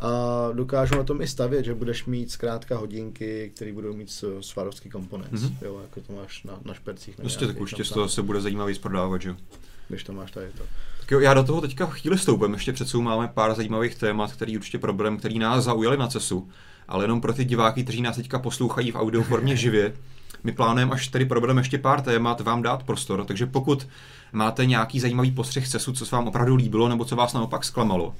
a dokážu na tom i stavět, že budeš mít zkrátka hodinky, které budou mít svarovský komponent, mm-hmm. jo, jako to máš na, na špercích. Prostě tak určitě to se bude zajímavý zprodávat, že Když to máš tady to. Tak jo, já do toho teďka chvíli stoupím, ještě před máme pár zajímavých témat, který určitě problém, který nás zaujali na cestu, ale jenom pro ty diváky, kteří nás teďka poslouchají v audioformě (laughs) živě, my plánujeme, až tady probereme ještě pár témat, vám dát prostor, takže pokud máte nějaký zajímavý postřeh CESu, co se vám opravdu líbilo, nebo co vás naopak zklamalo,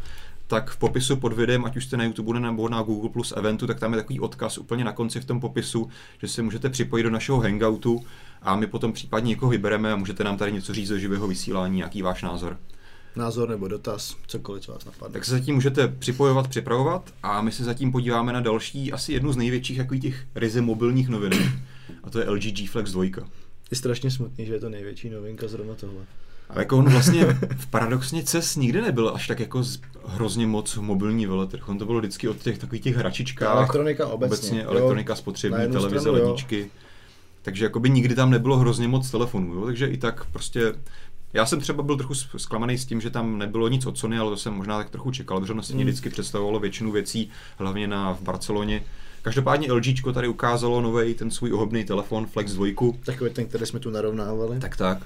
tak v popisu pod videem, ať už jste na YouTube nebo na Google Plus eventu, tak tam je takový odkaz úplně na konci v tom popisu, že se můžete připojit do našeho hangoutu a my potom případně někoho vybereme a můžete nám tady něco říct ze živého vysílání, jaký váš názor. Názor nebo dotaz, cokoliv, co vás napadne. Tak se zatím můžete připojovat, připravovat a my se zatím podíváme na další, asi jednu z největších takových těch ryze mobilních novin, a to je LG G Flex 2. Je strašně smutný, že je to největší novinka zrovna tohle. A jako on vlastně v paradoxně CES nikdy nebyl až tak jako hrozně moc mobilní veletrh. On to bylo vždycky od těch takových těch hračičkách. Elektronika obecně. obecně elektronika, spotřební, televize, stranu, ledničky. Jo. Takže jakoby nikdy tam nebylo hrozně moc telefonů, jo? takže i tak prostě já jsem třeba byl trochu zklamaný s tím, že tam nebylo nic od Sony, ale to jsem možná tak trochu čekal, protože ono si mm. vždycky představovalo většinu věcí, hlavně na, v Barceloně. Každopádně LG tady ukázalo nový ten svůj ohobný telefon Flex 2. Takový ten, který jsme tu narovnávali. Tak tak.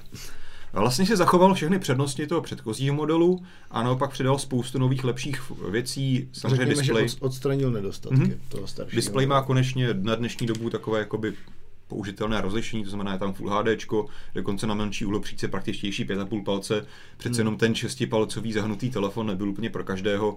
Vlastně si zachoval všechny přednosti toho předchozího modelu a naopak přidal spoustu nových lepších věcí. Samozřejmě Řekněme, display. že odstranil nedostatky mm-hmm. toho staršího. Display má konečně na dnešní dobu takové jakoby použitelné rozlišení, to znamená je tam Full HD, dokonce na menší úhlopříce praktičtější 5,5 palce. Přece hmm. jenom ten 6-palcový zahnutý telefon nebyl úplně pro každého.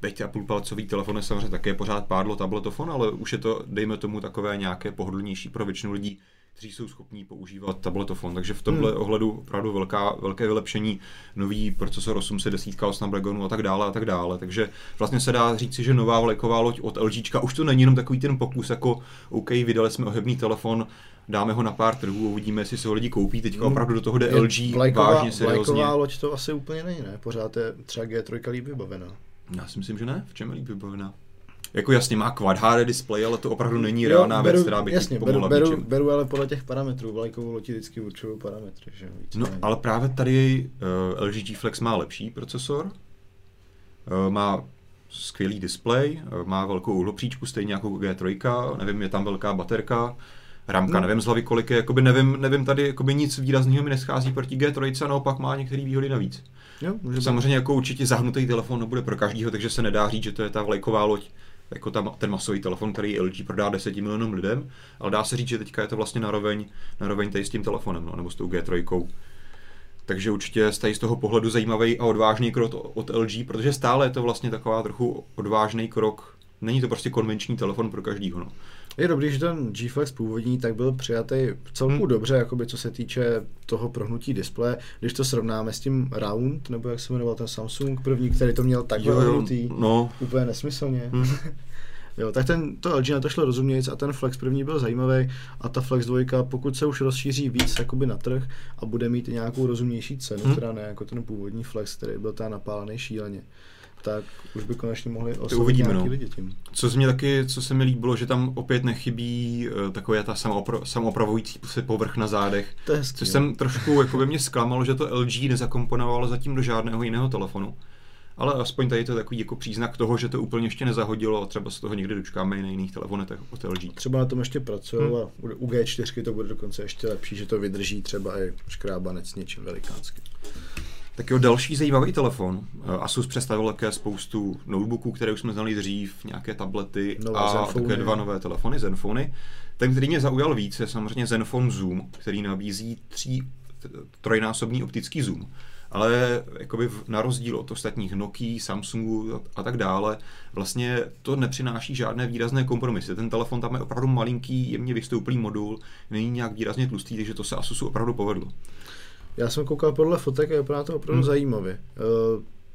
Teď a půlpalcový telefon je samozřejmě také pořád pádlo tabletofon, ale už je to, dejme tomu, takové nějaké pohodlnější pro většinu lidí kteří jsou schopní používat tabletofon. Takže v tomhle hmm. ohledu opravdu velká, velké vylepšení, nový procesor 810 od Snapdragonu a tak dále a tak dále. Takže vlastně se dá říci, že nová vlajková loď od LG už to není jenom takový ten pokus, jako OK, vydali jsme ohebný telefon, dáme ho na pár trhů, uvidíme, jestli se ho lidi koupí. Teďka hmm. opravdu do toho jde je LG vlajková, vážně seriózně. Vlajková loď to asi úplně není, ne? Pořád je třeba G3 líp vybavená. Já si myslím, že ne. V čem je líp vybavená? Jako jasně má Quad HD display, ale to opravdu není reálná věc, která by jasně, beru, beru, beru, ale podle těch parametrů, vlajkovou loti vždycky určují parametry. Že? Víc no, ale právě tady uh, LG G Flex má lepší procesor, uh, má skvělý display, uh, má velkou uhlopříčku, stejně jako G3, nevím, je tam velká baterka, Ramka, no. nevím z hlavy kolik je, jakoby nevím, nevím tady jakoby nic výrazného mi neschází proti G3, a naopak má některé výhody navíc. Jo, Samozřejmě jako určitě zahnutý telefon nebude pro každého, takže se nedá říct, že to je ta vlajková loď jako tam, ten masový telefon, který LG prodá 10 milionům lidem, ale dá se říct, že teďka je to vlastně naroveň, naroveň tady s tím telefonem, no, nebo s tou G3. Takže určitě z toho pohledu zajímavý a odvážný krok od LG, protože stále je to vlastně taková trochu odvážný krok. Není to prostě konvenční telefon pro každýho. No. Je dobrý, že ten G Flex původní tak byl přijatý celku hmm. dobře, jakoby co se týče toho prohnutí displeje. Když to srovnáme s tím Round, nebo jak se jmenoval ten Samsung první, který to měl takhle ohnutý, no. úplně nesmyslně. Hmm. (laughs) Jo, tak ten, to LG na to šlo rozumějíc a ten Flex první byl zajímavý a ta Flex 2, pokud se už rozšíří víc jakoby na trh a bude mít nějakou rozumnější cenu, hmm. která ne jako ten původní Flex, který byl ta napálený šíleně, tak už by konečně mohli oslovit uvidíme, no. lidi tím. Co se mi taky, co se mi líbilo, že tam opět nechybí uh, takové ta samopro, samopravující se povrch na zádech. To je hezký, což no. jsem trošku, jako by mě zklamalo, že to LG nezakomponovalo zatím do žádného jiného telefonu. Ale aspoň tady je to takový jako příznak toho, že to úplně ještě nezahodilo a třeba se toho někdy dočkáme i na jiných telefonech od LG. Třeba na tom ještě pracují hmm. a u G4 to bude dokonce ještě lepší, že to vydrží třeba i škrábanec něčím velikánským. Tak jo, další zajímavý telefon. Eh, Asus představil také spoustu notebooků, které už jsme znali dřív, nějaké tablety Nové a Zenfony. také dva nové telefony, Zenfony. Ten, který mě zaujal víc, je samozřejmě Zenfone Zoom, který nabízí tří, trojnásobný optický zoom. Ale jakoby na rozdíl od ostatních Nokia, Samsungu a- a tak dále, vlastně to nepřináší žádné výrazné kompromisy. Ten telefon tam je opravdu malinký, jemně vystouplý modul, není nějak výrazně tlustý, takže to se Asusu opravdu povedlo. Já jsem koukal podle fotek a vypadá to opravdu Hmm. zajímavě. Eh,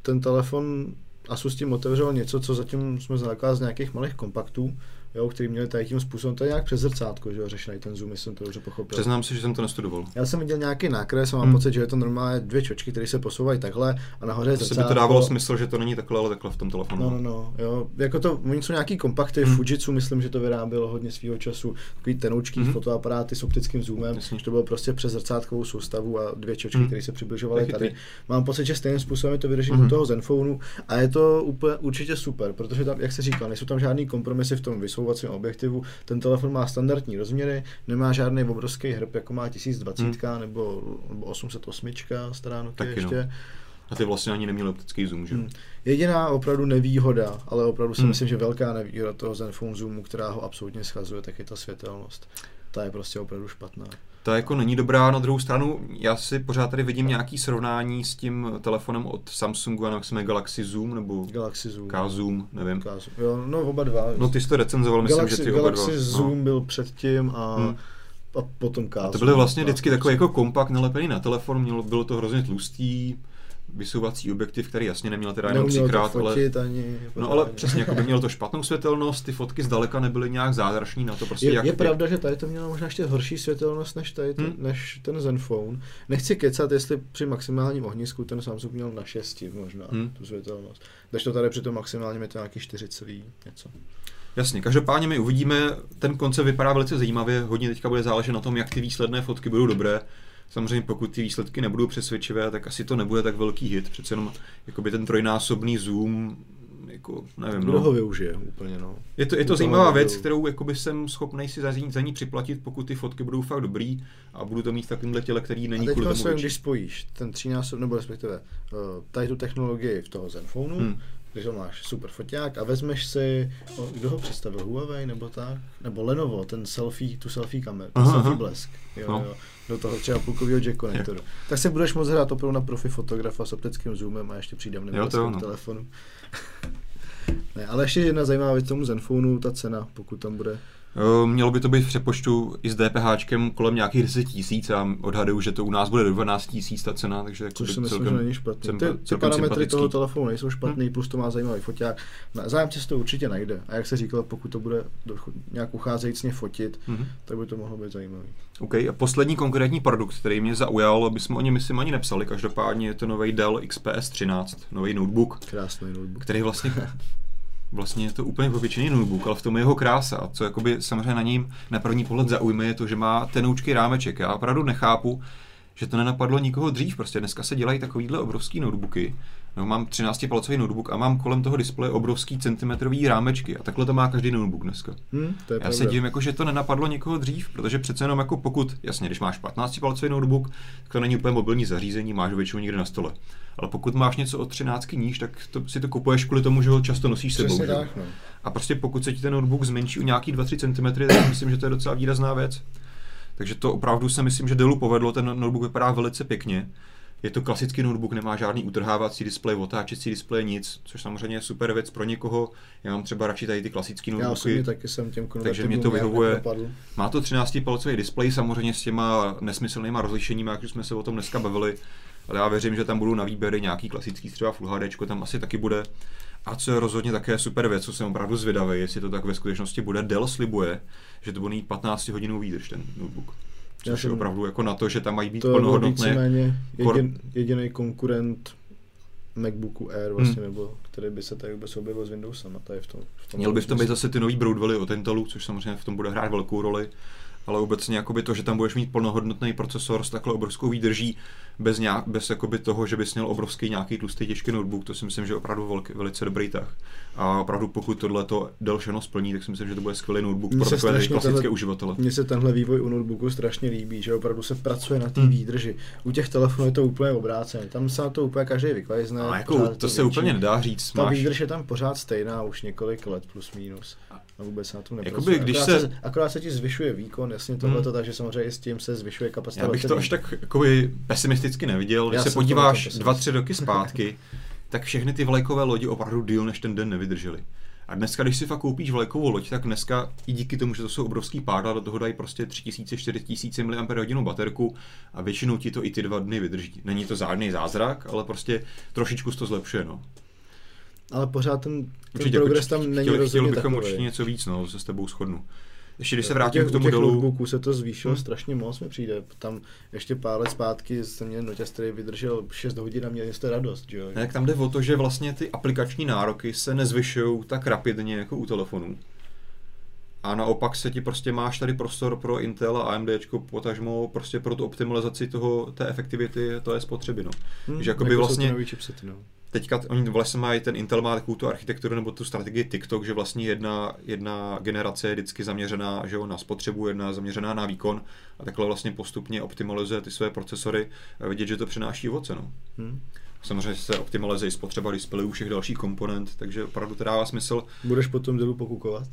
Ten telefon Asus tím otevřel něco, co zatím jsme znali z nějakých malých kompaktů, jo, který měli tady tím způsobem, to je nějak přes zrcátko, že jo, řešený ten zoom, jsem to dobře pochopil. Přiznám se, že jsem to nestudoval. Já jsem viděl nějaký nákres a mám Hmm. pocit, že je to normálně dvě čočky, které se posouvají takhle a nahoře je zrcátko. by to dávalo smysl, že to není takhle, ale takhle v tom telefonu. No, no, no, jo, jako to, oni jsou nějaký kompakty, Hmm. Fujitsu myslím, že to vyrábělo hodně svého času, takový tenoučký Hmm. fotoaparáty s optickým zoomem, Jasně. že to bylo prostě přes zrcátkovou soustavu a dvě čočky, Hmm. které se přibližovaly tady. Mám pocit, že stejným způsobem to Mhm. hmm. u toho Zenfonu a je to úplně určitě super, protože tam, jak se říkal, nejsou tam žádný kompromisy v tom vysouvacím objektivu, ten telefon má standardní rozměry, nemá žádný obrovský hrb, jako má 1020 hmm. nebo, nebo 808 stará Nokia Taky no. ještě. A ty vlastně ani neměl optický zoom, že? Hmm. Jediná opravdu nevýhoda, ale opravdu si Hmm. myslím, že velká nevýhoda toho Zenfone Zoomu, která ho absolutně schazuje, tak je ta světelnost. Ta je prostě opravdu špatná. Ta jako není dobrá, na druhou stranu já si pořád tady vidím nějaký srovnání s tím telefonem od Samsungu, a jak se jmenuje Galaxy Zoom nebo Galaxy Zoom. K-Zoom, nevím. K-Zoom. Jo, no oba dva. No ty jsi to recenzoval, myslím, Galaxy, že ty oba Galaxy dva. Zoom No. byl předtím a, Hmm. a potom K. A to byly vlastně vždycky takový jako kompakt nalepený na telefon, mělo, bylo to hrozně tlustý, vysouvací objektiv, který jasně neměl teda jenom Neuměl to třikrát, ale ani... No ale přesně, jako by mělo to špatnou světelnost, ty fotky zdaleka nebyly nějak zázračný na to prostě Je, jak je pravda, že tady to mělo možná ještě horší světelnost než, tady ten, Hmm. než ten Zenfone. Nechci kecat, jestli při maximálním ohnisku ten Samsung měl na 6 možná Hmm. tu světelnost. Když to tady při tom maximálním je to nějaký 4 celý něco. Jasně, každopádně my uvidíme, ten koncept vypadá velice zajímavě, hodně teďka bude záležet na tom, jak ty výsledné fotky budou dobré. Samozřejmě pokud ty výsledky nebudou přesvědčivé, tak asi to nebude tak velký hit, přece jenom jakoby ten trojnásobný zoom, jako nevím, Kdo ho no. využije úplně, no. Je to, je to zajímavá věc, kterou jakoby jsem schopný si za, ní- za ní připlatit, pokud ty fotky budou fakt dobrý a budu to mít v takovémhle těle, který není a kvůli tomu když spojíš ten třínásob, nebo respektive uh, tady tu technologii v toho Zenfonu, Hmm. Když ho máš super foťák a vezmeš si, o, kdo ho představil, Huawei nebo tak, nebo Lenovo, ten selfie, tu selfie kameru, ten Aha, selfie aha. blesk, jo, No. jo, do toho třeba půlkového jack konektoru. Tak se budeš moct hrát opravdu na profi fotografa s optickým zoomem a ještě přídavným Jo, to bleskem no. telefonu. (laughs) ne, ale ještě jedna zajímavá věc tomu Zenfonu, ta cena, pokud tam bude. Eh, Mělo by to být v přepočtu i s DPHčkem kolem nějakých 10 tisíc a odhaduju, že to u nás bude do 12 tisíc ta cena, takže jako Což si myslím, celkem- že není špatný. celkem- Ty, ty parametry sympatický. toho telefonu nejsou špatný, hmm. plus to má zajímavý foťák. Na zájemce si to určitě najde. A jak se říkal, pokud to bude nějak ucházejícně fotit, Mhm. tak by to mohlo být zajímavý. OK, a poslední konkrétní produkt, který mě zaujal, aby jsme o něm myslím ani nepsali, každopádně je to nový Dell XPS 13, nový notebook, Krásný notebook. který vlastně (laughs) Vlastně je to úplně obyčejný notebook, ale v tom je jeho krása. A co jakoby samozřejmě na něm na první pohled zaujme, je to, že má tenoučký rámeček. Já opravdu nechápu, že to nenapadlo nikoho dřív. Prostě dneska se dělají takovýhle obrovský notebooky. No, mám 13-palcový notebook a mám kolem toho displeje obrovský centimetrový rámečky. A takhle to má každý notebook dneska. Hm, to je Já pravda. se divím, jako, že to nenapadlo nikoho dřív, protože přece jenom jako pokud, jasně, když máš 15-palcový notebook, tak to není úplně mobilní zařízení, máš ho většinou někde na stole. Ale pokud máš něco od 13 níž, tak to, si to kupuješ kvůli tomu, že ho často nosíš s sebou. Tak, no. A prostě pokud se ti ten notebook zmenší o nějaký 2-3 cm, tak myslím, že to je docela výrazná věc. Takže to opravdu se myslím, že Dellu povedlo, ten notebook vypadá velice pěkně. Je to klasický notebook, nemá žádný utrhávací displej, otáčecí displej, nic, což samozřejmě je super věc pro někoho. Já mám třeba radši tady ty klasické Já notebooky. taky jsem těm Takže mě to vyhovuje. Má to 13-palcový displej, samozřejmě s těma nesmyslnýma rozlišeními, jak už jsme se o tom dneska bavili, ale já věřím, že tam budou na výběry nějaký klasický třeba Full HD, tam asi taky bude. A co je rozhodně také super věc, co jsem opravdu zvědavý, jestli to tak ve skutečnosti bude, Dell slibuje, že to bude mít 15 hodinový výdrž ten notebook. Což je jsem- opravdu jako na to, že tam mají být To je plnohodnotné. kor- jedin, jediný konkurent MacBooku Air vlastně, nebo který by se tady vůbec objevil s Windowsem a to je v tom. V tom Měl by v tom být zase ty nový Broadwelly od Intelu, což samozřejmě v tom bude hrát velkou roli, ale obecně jakoby to, že tam budeš mít plnohodnotný procesor s takhle obrovskou výdrží, bez, nějak, bez jakoby toho, že bys měl obrovský nějaký tlustý těžký notebook, to si myslím, že je opravdu velký, velice dobrý tah. A opravdu pokud tohle to delšeno splní, tak si myslím, že to bude skvělý notebook Mně pro se takové klasické tenhle- uživatele. Mně se tenhle vývoj u notebooku strašně líbí, že opravdu se pracuje na té Hmm. výdrži. U těch telefonů je to úplně obrácené. Tam se na to úplně každý vyklajzne. A jako, pořád to se větší. úplně nedá říct. Ta Máš, výdrž je tam pořád stejná už několik let plus minus. A vůbec se na tom Jakoby, když akorát se- akorát se ti zvyšuje výkon, jasně tohle, Hmm. takže samozřejmě i s tím se zvyšuje kapacita. já bych to až tak jakoby, pesimisticky neviděl. Když Já se podíváš dva, tři roky zpátky, (laughs) tak všechny ty vlajkové lodi opravdu díl než ten den nevydržely. A dneska, když si fakt koupíš vlajkovou loď, tak dneska i díky tomu, že to jsou obrovský pádla, do toho dají prostě 3000-4000 mAh baterku a většinou ti to i ty dva dny vydrží. Není to žádný zázrak, ale prostě trošičku to zlepšuje. No. Ale pořád ten, ten Určitě, progres tam není chtěli rozhodně bychom takový. určitě něco víc, no, se s tebou shodnu. Ještě když se U vrátím těch- k tomu u dolů, notebooků se to zvýšilo Hmm. strašně moc, mi přijde. Tam ještě pár let zpátky jsem měl noťaz, který vydržel 6 hodin a měli jste radost, že jo? Ne, tak tam jde o to, že vlastně ty aplikační nároky se nezvyšují tak rapidně jako u telefonů. A naopak se ti prostě máš tady prostor pro Intel a AMD, potažmo prostě pro tu optimalizaci toho, té efektivity, to je spotřeby. No. Hmm, že jakoby jako vlastně- ty nový chipsety, no. Teďka oni vlastně mají, ten Intel má takovou tu architekturu nebo tu strategii TikTok, že vlastně jedna, jedna generace je vždycky zaměřená že jo, na spotřebu, jedna zaměřená na výkon a takhle vlastně postupně optimalizuje ty své procesory a vidět, že to přináší ovoce. No. Hmm. Samozřejmě se optimalizuje spotřeba displejů všech dalších komponent, takže opravdu to dává smysl. Budeš potom dělu pokukovat?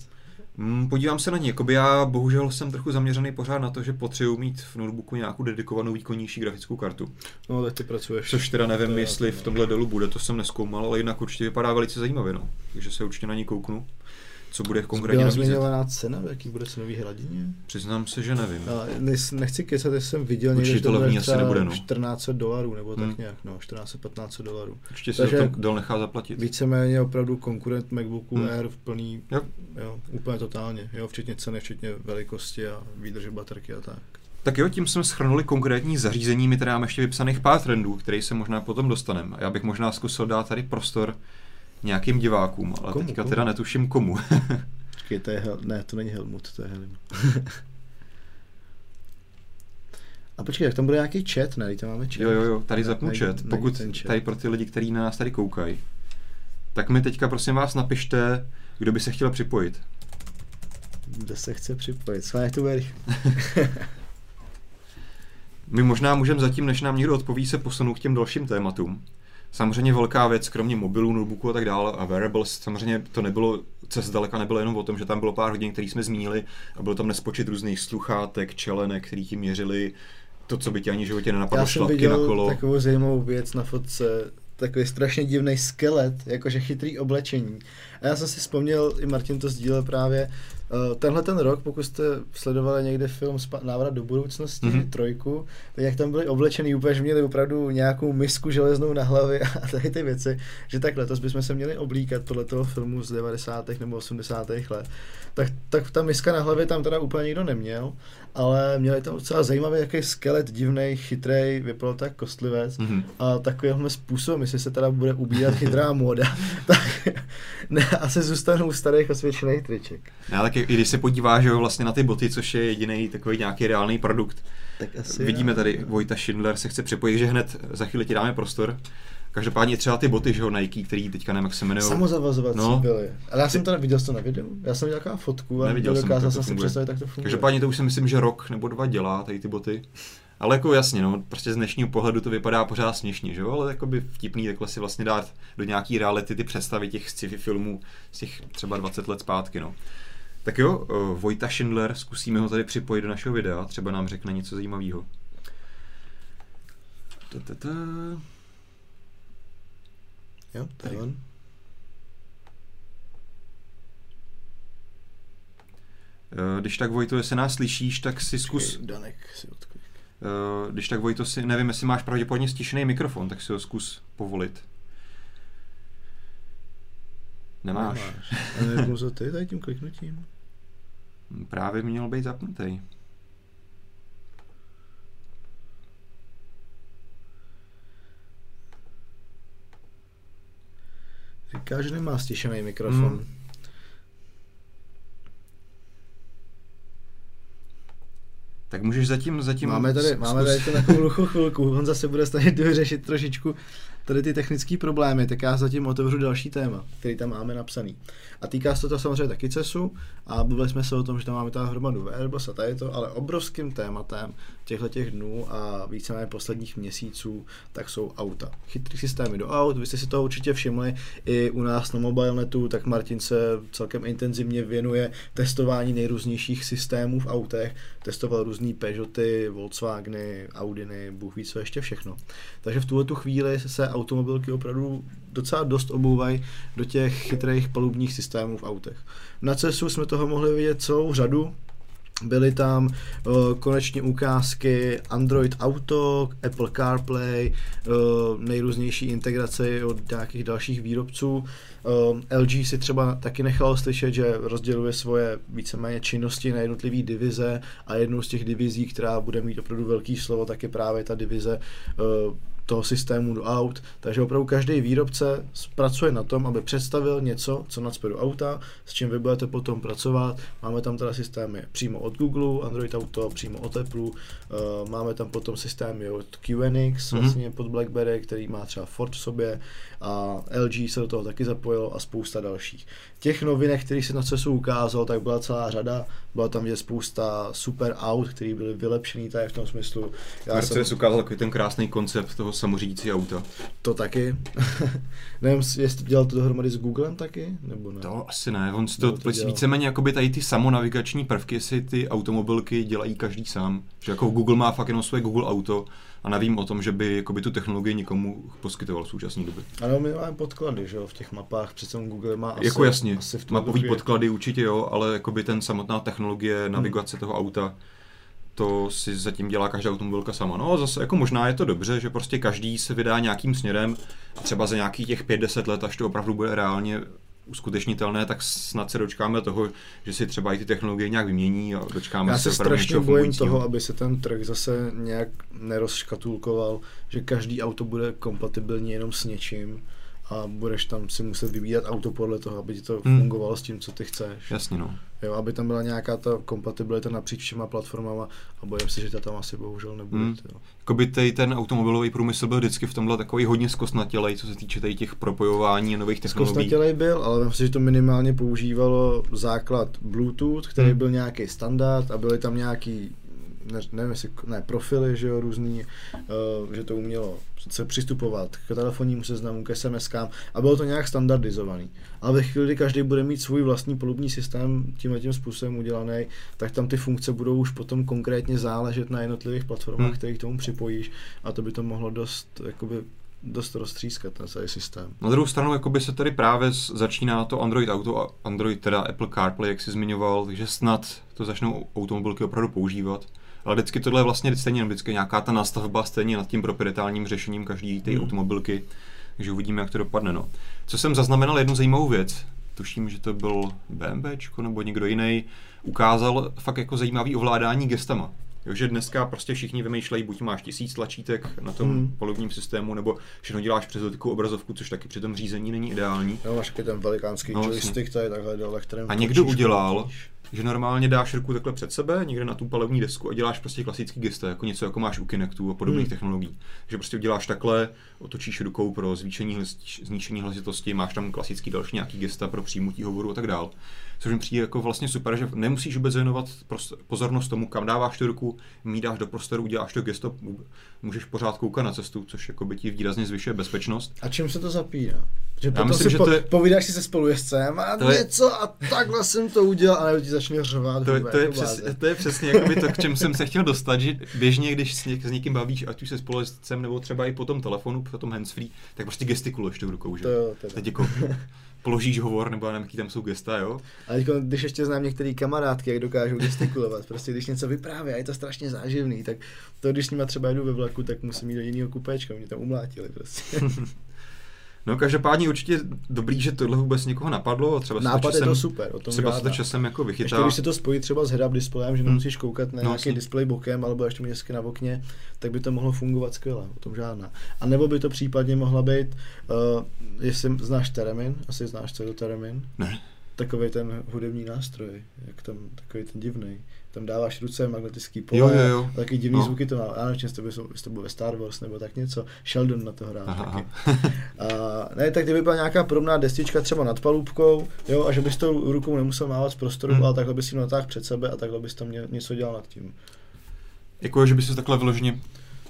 Mm, podívám se na ně, jakoby já bohužel jsem trochu zaměřený pořád na to, že potřebuji mít v notebooku nějakou dedikovanou výkonnější grafickou kartu. No, tak ty pracuješ. Což teda nevím, To je jestli v no. tomhle dolu bude, to jsem neskoumal, ale jinak určitě vypadá velice zajímavě, no. Takže se určitě na ní kouknu, co bude konkrétně Byla nabízet. zmiňovaná cena, v jaký bude cenový hladině? Přiznám se, že nevím. Ale nechci kecat, jestli jsem viděl Určitě někde, to levný asi nebude, no. 14 dolarů, nebo tak Hmm. nějak, no, 14-15 dolarů. Určitě se to dal nechá zaplatit. Víceméně opravdu konkurent MacBooku Hmm. Air v plný, Jo. jo, úplně totálně, jo, včetně ceny, včetně velikosti a výdrže baterky a tak. Tak jo, tím jsme schrnuli konkrétní zařízení, my tady máme ještě vypsaných pár trendů, který se možná potom dostaneme. Já bych možná zkusil dát tady prostor nějakým divákům, ale Komu, teďka komu? teda netuším komu. (laughs) Počkej, to je Hel- ne, to není Helmut, to je Helim. (laughs) a počkej, tak tam bude nějaký chat, ne? Tam máme chat. jo, jo, jo, tady Ne, zapnu není- chat. Pokud ten chat. tady pro ty lidi, kteří na nás tady koukají, tak mi teďka prosím vás napište, kdo by se chtěl připojit. Kdo se chce připojit? Sváně to bude. (laughs) My možná můžeme zatím, než nám někdo odpoví, se posunout k těm dalším tématům. Samozřejmě velká věc, kromě mobilů, notebooků a tak dále a wearables, samozřejmě to nebylo, cest zdaleka nebylo jenom o tom, že tam bylo pár hodin, který jsme zmínili a bylo tam nespočet různých sluchátek, čelenek, který ti měřili to, co by ti ani životě nenapadlo, Já jsem šlapky na viděl kolo. takovou zajímavou věc na fotce, takový strašně divný skelet, jakože chytrý oblečení. A já jsem si vzpomněl, i Martin to sdílel právě, tenhle ten rok, pokud jste sledovali někde film Návrat do budoucnosti, Mhm. mm-hmm. trojku, tak jak tam byli oblečený úplně, že měli opravdu nějakou misku železnou na hlavě (laughs) a tady ty věci, že tak letos bychom se měli oblíkat podle toho filmu z 90. nebo 80. let. Tak, tak ta miska na hlavě tam teda úplně nikdo neměl, ale měli tam docela zajímavý jaký skelet, divný, chytrý, vypadal tak kostlivec. Mhm. A takovýmhle způsobem, jestli se teda bude ubírat chytrá móda, (laughs) tak ne, asi zůstanou u starých osvědčených triček. Já tak i když se podíváš že jo, vlastně na ty boty, což je jediný takový nějaký reálný produkt, Tak asi Vidíme jo. tady, Vojta Schindler se chce připojit, že hned za chvíli ti dáme prostor. Každopádně třeba ty boty, že jo, Nike, který teďka nevím, jak se jmenují. Samozavazovací No. byly. Ale já jsem to neviděl, to na videu? Já jsem viděl taková fotku a Neviděl jsem, dokázal jsem si představit, jak to funguje. Každopádně to už si myslím, že rok nebo dva dělá tady ty boty. Ale jako jasně, no, prostě z dnešního pohledu to vypadá pořád směšně, že jo, ale jakoby vtipný takhle si vlastně dát do nějaký reality ty představy těch sci-fi filmů z těch třeba 20 let zpátky, no. Tak jo, uh, Vojta Schindler, zkusíme ho tady připojit do našeho videa, třeba nám řekne něco zajímavého. Ta-ta-ta. Jo, je on. Eh, Když tak Vojto, jestli nás slyšíš, tak si zkus, Počkej, Danek si odklik. eh, když tak Vojto si, nevím, jestli máš pravděpodobně stišený mikrofon, tak si ho zkus povolit. Nemáš. A nevypnul to ty tady tím kliknutím? Právě měl být zapnutý. Říká, že nemá stišený mikrofon. Hmm. Tak můžeš zatím, zatím Máme tady, máme tady takovou chvilku, on zase bude snažit vyřešit trošičku tady ty technické problémy, tak já zatím otevřu další téma, který tam máme napsaný. A týká se to samozřejmě taky CESu a bavili jsme se o tom, že tam máme ta hromadu Airbus a tady to, ale obrovským tématem těchto těch dnů a víceméně posledních měsíců, tak jsou auta. Chytrý systémy do aut, vy jste si to určitě všimli i u nás na MobileNetu, tak Martin se celkem intenzivně věnuje testování nejrůznějších systémů v autech, testoval různý Peugeoty, Volkswageny, Audiny, Bůh ví co ještě všechno. Takže v tuhle tu chvíli se automobilky opravdu docela dost obouvají do těch chytrých palubních systémů v autech. Na CESu jsme toho mohli vidět celou řadu, Byly tam uh, konečně ukázky Android Auto, Apple CarPlay, uh, nejrůznější integrace od nějakých dalších výrobců. Uh, LG si třeba taky nechalo slyšet, že rozděluje svoje víceméně činnosti na jednotlivé divize a jednou z těch divizí, která bude mít opravdu velký slovo, tak je právě ta divize uh, toho systému do aut, takže opravdu každý výrobce pracuje na tom, aby představil něco, co nacpe do auta, s čím vy budete potom pracovat. Máme tam teda systémy přímo od Google, Android Auto, přímo od Apple, uh, máme tam potom systémy od QNX, mm-hmm. vlastně pod BlackBerry, který má třeba Ford v sobě a LG se do toho taky zapojilo a spousta dalších. Těch novinek, které se na CESu ukázal, tak byla celá řada, byla tam je spousta super aut, které byly vylepšený tady v tom smyslu. Já Mercedes jsem... ukázal takový ten krásný koncept toho samořídící auta. To taky. (laughs) Nevím, jestli dělal to dohromady s Googlem taky, nebo ne? To asi ne, on to, to víceméně jakoby tady ty samonavigační prvky si ty automobilky dělají každý sám. Že jako Google má fakt jenom svoje Google Auto, a nevím o tom, že by jakoby, tu technologii nikomu poskytoval v současné době. Ano, my máme podklady, že jo, v těch mapách, přece Google má asi, Jako jasně, asi v mapový době... podklady určitě jo, ale jakoby ten samotná technologie navigace hmm. toho auta, to si zatím dělá každá automobilka sama. No zase jako možná je to dobře, že prostě každý se vydá nějakým směrem a třeba za nějakých těch 5-10 let, až to opravdu bude reálně uskutečnitelné, tak snad se dočkáme toho, že si třeba i ty technologie nějak vymění a dočkáme Já se, se strašně bojím toho, aby se ten trh zase nějak nerozškatulkoval, že každý auto bude kompatibilní jenom s něčím a budeš tam si muset vybírat auto podle toho, aby ti to hmm. fungovalo s tím, co ty chceš. Jasně, no. Jo, aby tam byla nějaká ta kompatibilita napříč všema platformama a bojím se, že ta tam asi bohužel nebude. Hmm. Jakoby tej, ten automobilový průmysl byl vždycky v tomhle takový hodně zkostnatělej, co se týče tady těch propojování a nových technologií. Zkostnatělej byl, ale myslím si, že to minimálně používalo základ Bluetooth, který hmm. byl nějaký standard a byly tam nějaký ne, nevím jestli, ne, profily, že jo, různý, uh, že to umělo se přistupovat k telefonnímu seznamu, k SMSkám a bylo to nějak standardizovaný. Ale ve chvíli, kdy každý bude mít svůj vlastní polubní systém tímhle tím způsobem udělaný, tak tam ty funkce budou už potom konkrétně záležet na jednotlivých platformách, hmm. které k tomu připojíš a to by to mohlo dost jakoby dost roztřískat ten celý systém. Na druhou stranu jakoby se tady právě začíná to Android Auto a Android teda Apple CarPlay, jak jsi zmiňoval, takže snad to začnou automobilky opravdu používat. Ale vždycky tohle je vlastně stejně vždycky nějaká ta nastavba stejně nad tím proprietárním řešením každý té hmm. automobilky, takže uvidíme, jak to dopadne. No. Co jsem zaznamenal jednu zajímavou věc, tuším, že to byl BMW nebo někdo jiný, ukázal fakt jako zajímavý ovládání gestama. Jo, že dneska prostě všichni vymýšlejí, buď máš tisíc tlačítek na tom hmm. polivním systému, nebo všechno děláš přes dotyku obrazovku, což taky při tom řízení není ideální. Jo, máš ten velikánský no, joystick tady takhle dole, kterým A někdo udělal, že normálně dáš ruku takhle před sebe, někde na tu palební desku a děláš prostě klasický gesta, jako něco jako máš u Kinectu a podobných hmm. technologií. Že prostě uděláš takhle, otočíš rukou pro zvýšení, zničení hlasitosti, máš tam klasický další nějaký gesta pro přijmutí hovoru a tak dál což mi přijde jako vlastně super, že nemusíš vůbec věnovat pozornost tomu, kam dáváš tu ruku, mídáš do prostoru, uděláš to gesto, můžeš pořád koukat na cestu, což jako by ti výrazně zvyšuje bezpečnost. A čím se to zapíná? Že Já potom myslím, si že po, to je, povídáš si se spolujezdcem a to něco je, a takhle jsem to udělal a nebo ti začne řovat. To, to, je přes, to je přesně jakoby to, k čem jsem se chtěl dostat, že běžně, když s, něk, s někým bavíš, ať už se spolujezdcem nebo třeba i po tom telefonu, po tom handsfree, tak prostě gestikuluješ tou rukou, že? To jo, Teď jako (laughs) položíš hovor, nebo já nevím, jaký tam jsou gesta, jo. Ale jako, když ještě znám některé kamarádky, jak dokážou gestikulovat, prostě když něco vypráví a je to strašně záživný, tak to, když s nima třeba jdu ve vlaku, tak musím jít do jiného kupéčka, mě tam umlátili prostě. (laughs) No každopádně určitě dobrý, že tohle vůbec někoho napadlo. A třeba Nápad časem, je to super. O tom třeba se to časem jako vychytá. Ještě když se to spojí třeba s head-up displejem, že hmm. nemusíš koukat na no, nějaký displej bokem, alebo ještě mít na okně, tak by to mohlo fungovat skvěle, o tom žádná. A nebo by to případně mohla být, uh, jestli znáš Teremin, asi znáš, co je to Teremin? Ne. takový ten hudební nástroj, jak tam takový ten divný. Tam dáváš ruce magnetický pole, Jo, jo, jo. taky divný No. zvuky to má. Já nevím, to, byl, to byl ve Star Wars nebo tak něco. Sheldon na to hrál Aha, taky. aha. A, ne, tak kdyby byla nějaká podobná destička třeba nad palubkou, jo, a že bys tou rukou nemusel mávat z prostoru, Hmm. ale takhle bys si natáhl před sebe a takhle bys tam ně, něco dělal nad tím. Jako, že by se takhle vyloženě,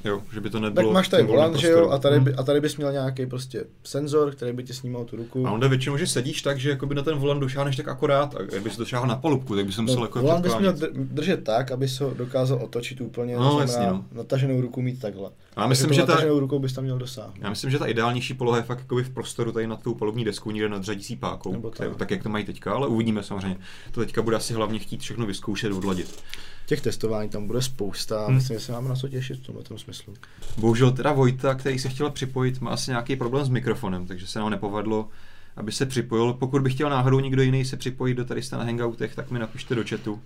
jo, že by to Tak nebylo... máš tady volant, že jo, a tady, by, Hmm. a tady bys měl nějaký prostě senzor, který by ti snímal tu ruku. A on jde většinou, že sedíš tak, že jakoby na ten volant došáhneš tak akorát, a kdyby si došáhl na palubku, tak by se musel No, jako volant bys měl držet tak, aby se ho dokázal otočit úplně, No, znamená no. nataženou ruku mít takhle. Já myslím, že ta, rukou bys tam měl dosáhnout. já myslím, že ta ideálnější poloha je fakt jakoby v prostoru tady nad tou palubní deskou, někde nad řadící pákou, Nebo tak. tak. tak. jak to mají teďka, ale uvidíme samozřejmě. To teďka bude asi hlavně chtít všechno vyzkoušet, odladit. Těch testování tam bude spousta a Hmm. myslím, že se máme na co těšit v tomhle tom smyslu. Bohužel teda Vojta, který se chtěl připojit, má asi nějaký problém s mikrofonem, takže se nám nepovedlo, aby se připojil. Pokud by chtěl náhodou někdo jiný se připojit do tady na Hangoutech, tak mi napište do chatu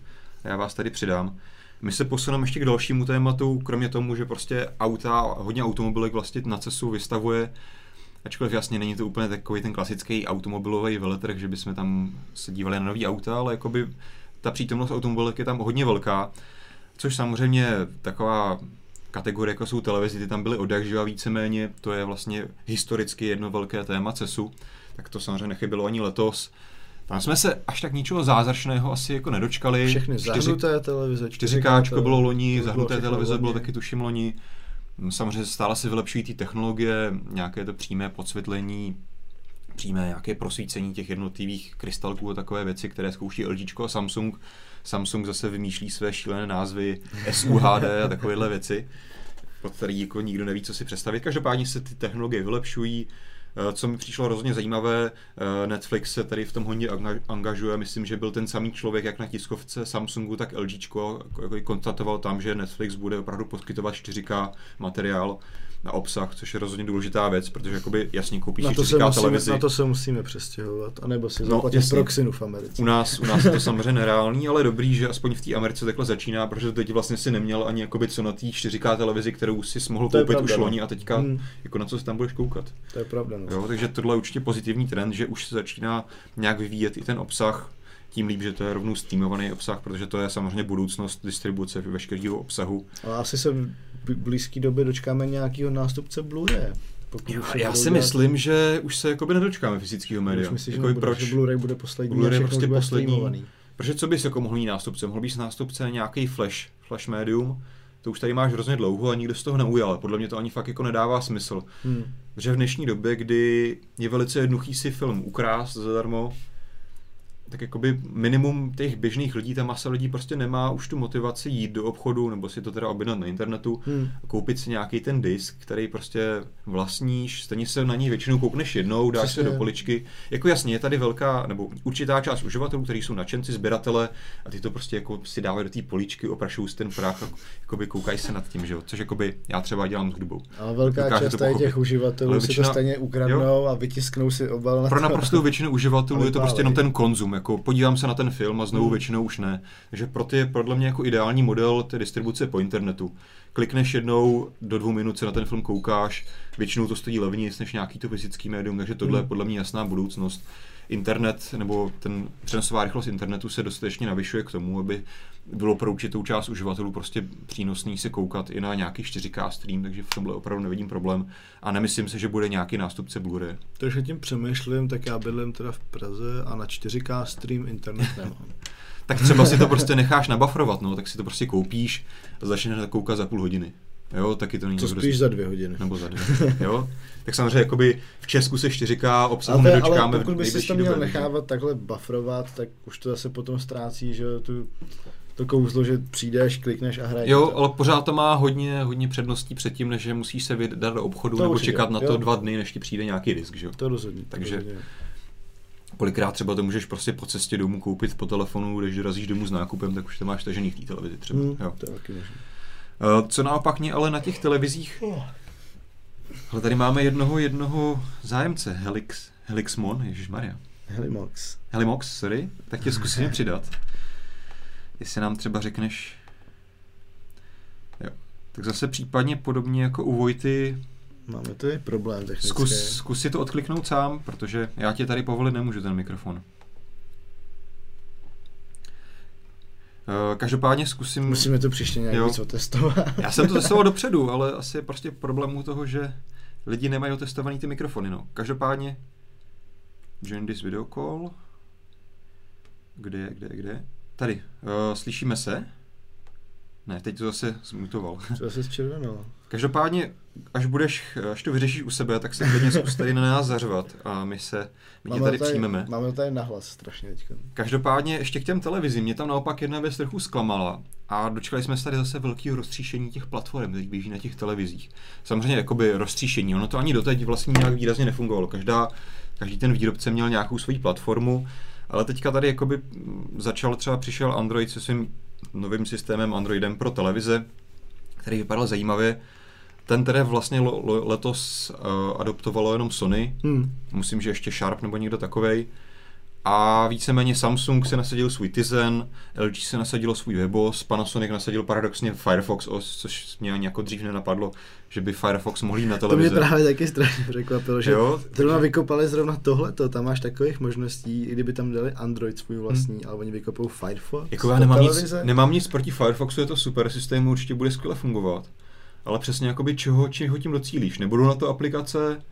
a já vás tady přidám. My se posuneme ještě k dalšímu tématu, kromě tomu, že prostě auta, hodně automobilek vlastně na cestu vystavuje, ačkoliv jasně není to úplně takový ten klasický automobilový veletrh, že bychom tam se dívali na nový auta, ale jakoby ta přítomnost automobilek je tam hodně velká, což samozřejmě taková kategorie, jako jsou televizi, ty tam byly od jakživa víceméně, to je vlastně historicky jedno velké téma CESu, tak to samozřejmě nechybilo ani letos. Tam jsme se až tak ničeho zázračného asi jako nedočkali. Všechny Čtyři- zahnuté televize, 4K bylo loni, bylo zahnuté televize bylo taky tuším loni. Samozřejmě stále se vylepšují ty technologie, nějaké to přímé podsvětlení, přímé nějaké prosvícení těch jednotlivých krystalků a takové věci, které zkouší LG a Samsung. Samsung zase vymýšlí své šílené názvy SUHD a takovéhle věci, pod který jako nikdo neví, co si představit. Každopádně se ty technologie vylepšují. Eh, Co mi přišlo hrozně zajímavé, eh, Netflix se tady v tom hodně anga- angažuje. Myslím, že byl ten samý člověk, jak na tiskovce Samsungu, tak LG, jako konstatoval tam, že Netflix bude opravdu poskytovat 4K materiál na obsah, což je rozhodně důležitá věc, protože jakoby jasně koupíš Na to, se 4K musíme, televizi. na to se musíme přestěhovat, anebo si No, zaplatit proxinu v Americe. U nás, u nás je to samozřejmě nereálný, ale dobrý, že aspoň v té Americe takhle začíná, protože teď vlastně si neměl ani jakoby co na té 4K televizi, kterou si mohl To koupit pravda, už no. loni a teďka Hmm. jako na co se tam budeš koukat. To je pravda, no. Jo, takže tohle je určitě pozitivní trend, že už se začíná nějak vyvíjet i ten obsah, tím líp, že to je rovnou streamovaný obsah, protože to je samozřejmě budoucnost distribuce veškerého obsahu. Ale asi se blízké době dočkáme nějakého nástupce Blu-ray. Já, já si dělat- myslím, že už se jakoby nedočkáme fyzického média. Už myslíš, že, nebude, proč? že Blu-ray bude poslední Blu-ray prostě bude poslední. streamovaný. Protože co bys jako mohl mít nástupce? Mohl bys nástupce nějaký flash, flash médium, to už tady máš hrozně dlouho a nikdo z toho neujal. Podle mě to ani fakt jako nedává smysl. Hmm. Protože v dnešní době, kdy je velice jednoduchý si film ukrást zadarmo, tak jakoby minimum těch běžných lidí, ta masa lidí prostě nemá už tu motivaci jít do obchodu, nebo si to teda objednat na internetu, Hmm. koupit si nějaký ten disk, který prostě vlastníš, stejně se na něj většinou koukneš jednou, dáš Přesně. se do poličky. Jako jasně, je tady velká, nebo určitá část uživatelů, kteří jsou nadšenci, sběratele a ty to prostě jako si dávají do té poličky, oprašují si ten prach a jakoby koukají se nad tím, že jo? Což jakoby já třeba dělám s hudbou. Ale velká Dokáže část to tady těch uživatelů Ale si většina- to stejně ukradnou a vytisknou si obal na Pro to. naprostou většinu uživatelů je to prostě jenom ten konzum, jako podívám se na ten film a znovu Hmm. většinou už ne. Takže pro ty je podle mě jako ideální model té distribuce po internetu. Klikneš jednou, do dvou minut se na ten film koukáš, většinou to stojí levněji než nějaký to fyzický médium, takže tohle je Hmm. podle mě jasná budoucnost. Internet nebo ten přenosová rychlost internetu se dostatečně navyšuje k tomu, aby bylo pro určitou část uživatelů prostě přínosný se koukat i na nějaký 4K stream, takže v tomhle opravdu nevidím problém a nemyslím si, že bude nějaký nástupce Blu-ray. Trošku tím přemýšlím, tak já bydlím teda v Praze a na 4K stream internet nemám. (laughs) tak třeba si to prostě necháš nabafrovat, no, tak si to prostě koupíš a začneš na to koukat za půl hodiny. Jo, taky to není Co spíš za dvě hodiny. nebo za dvě, jo. Tak samozřejmě jakoby v Česku se 4K obsahu Ale, nedočkáme ale pokud bys si to měl době, takže- nechávat takhle bufferovat, tak už to zase potom ztrácí, že tu, to kouzlo, že přijdeš, klikneš a hraješ. Jo, ale pořád to má hodně, hodně předností předtím, než že musíš se vydat do obchodu To nebo určitě, čekat na to jo. dva dny, než ti přijde nějaký disk, že jo. To rozhodně. to Takže- rozhodně. Kolikrát třeba to můžeš prostě po cestě domů koupit po telefonu, když dorazíš domů s nákupem, tak už to máš tažený v té televizi třeba. Hmm, Jo. to je taky možné. Eh, Co naopak mě ale na těch televizích Ale tady máme jednoho, jednoho zájemce, Helix, Helixmon, Maria. Helimox. Helimox, sorry, tak tě zkusíme přidat. Jestli nám třeba řekneš... Jo. Tak zase případně podobně jako u Vojty, Máme tady problém technický. zkus, zkus si to odkliknout sám, protože já tě tady povolit nemůžu ten mikrofon. Uh, každopádně zkusím... Musíme to příště nějak Jo. víc otestovat. Já jsem to testoval (laughs) dopředu, ale asi je prostě problém u toho, že lidi nemají otestovaný ty mikrofony. No. Každopádně join this video call. Kde je, kde je, kde je? Tady. Uh, slyšíme se? Ne, teď to zase zmutoval. Co se zčervenalo? Každopádně, až budeš, až to vyřešíš u sebe, tak se klidně zkus tady na nás zařvat a my se, my tě tady přijmeme. Máme to tady nahlas strašně teďka. Každopádně ještě k těm televizím, mě tam naopak jedna věc trochu zklamala a dočkali jsme se tady zase velkého roztříšení těch platform, který běží na těch televizích. Samozřejmě jakoby roztříšení, ono to ani doteď vlastně nějak výrazně nefungovalo. Každá, každý ten výrobce měl nějakou svoji platformu, ale teďka tady jakoby začal třeba přišel Android se svým novým systémem Androidem pro televize, který vypadal zajímavě. Ten tedy vlastně lo, lo, letos uh, adoptovalo jenom Sony, Hmm. myslím, že ještě Sharp nebo někdo takovej. A víceméně Samsung se nasadil svůj Tizen, LG se nasadilo svůj Webos, Panasonic nasadil paradoxně Firefox OS, což mě ani jako dřív nenapadlo, že by Firefox mohl jít na To mě televizi. právě taky strašně překvapilo, že Jo, zrovna vykopali zrovna tohleto, tam máš takových možností, i kdyby tam dali Android svůj vlastní, ale oni vykopou Firefox. Hmm. Jako já nemám nic, nemám nic proti Firefoxu, je to super, systém určitě bude skvěle fungovat. Ale přesně jakoby čeho, čeho tím docílíš. Nebudou na to aplikace,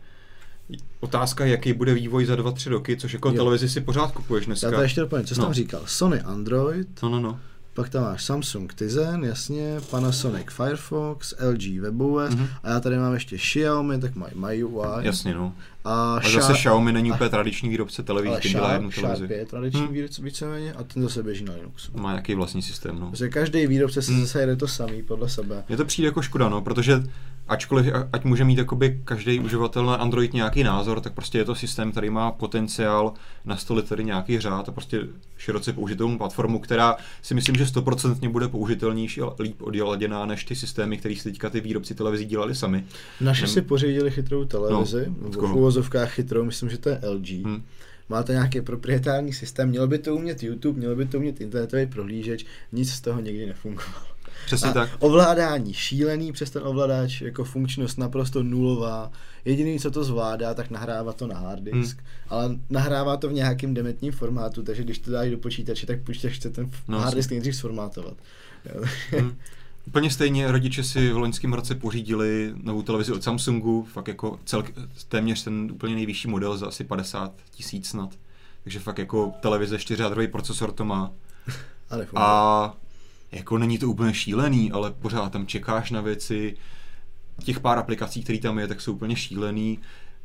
otázka je, jaký bude vývoj za 2-3 roky, což jako Jo. televizi si pořád kupuješ Já dneska. to ještě doplním, co jsi No. tam říkal? Sony Android, No, no, no. pak tam máš Samsung Tizen, jasně, Panasonic Firefox, LG WebOS Mhm. a já tady mám ještě Xiaomi, tak mají MyUI Jasně, no. a A zase Xiaomi není úplně tradiční výrobce televizí, ten dělá jednu televizi. Sharp je tradiční Hmm. výrobce víceméně a ten zase běží na Linuxu. Má nějaký vlastní systém, no. Prostě každý výrobce si Hmm. zase jede to samý podle sebe. Mně to přijde jako škoda, no, protože ačkoliv, ať může mít jakoby každý uživatel na Android nějaký názor, tak prostě je to systém, který má potenciál nastolit tady nějaký řád a prostě široce použitelnou platformu, která si myslím, že stoprocentně bude použitelnější a líp odladěná než ty systémy, které si teďka ty výrobci televizí dělali sami. Naši Nem- si pořídili chytrou televizi, No, v koho? uvozovkách chytrou, myslím, že to je LG. Hm. Máte nějaký proprietární systém, měl by to umět YouTube, měl by to umět internetový prohlížeč, nic z toho nikdy nefungovalo. Přesně A tak. ovládání šílený přes ten ovladač, jako funkčnost naprosto nulová. Jediný, co to zvládá, tak nahrává to na hard disk, Hmm. ale nahrává to v nějakém dementním formátu, takže když to dáš do počítače, tak počítač chce ten No, hard disk nejdřív sformátovat. Jo. Hm. (laughs) Úplně stejně rodiče si v loňském roce pořídili novou televizi od Samsungu, fakt jako celk, téměř ten úplně nejvyšší model za asi 50 tisíc snad. Takže fakt jako televize 4 procesor to má. (laughs) A jako není to úplně šílený, ale pořád tam čekáš na věci. Těch pár aplikací, které tam je, tak jsou úplně šílený.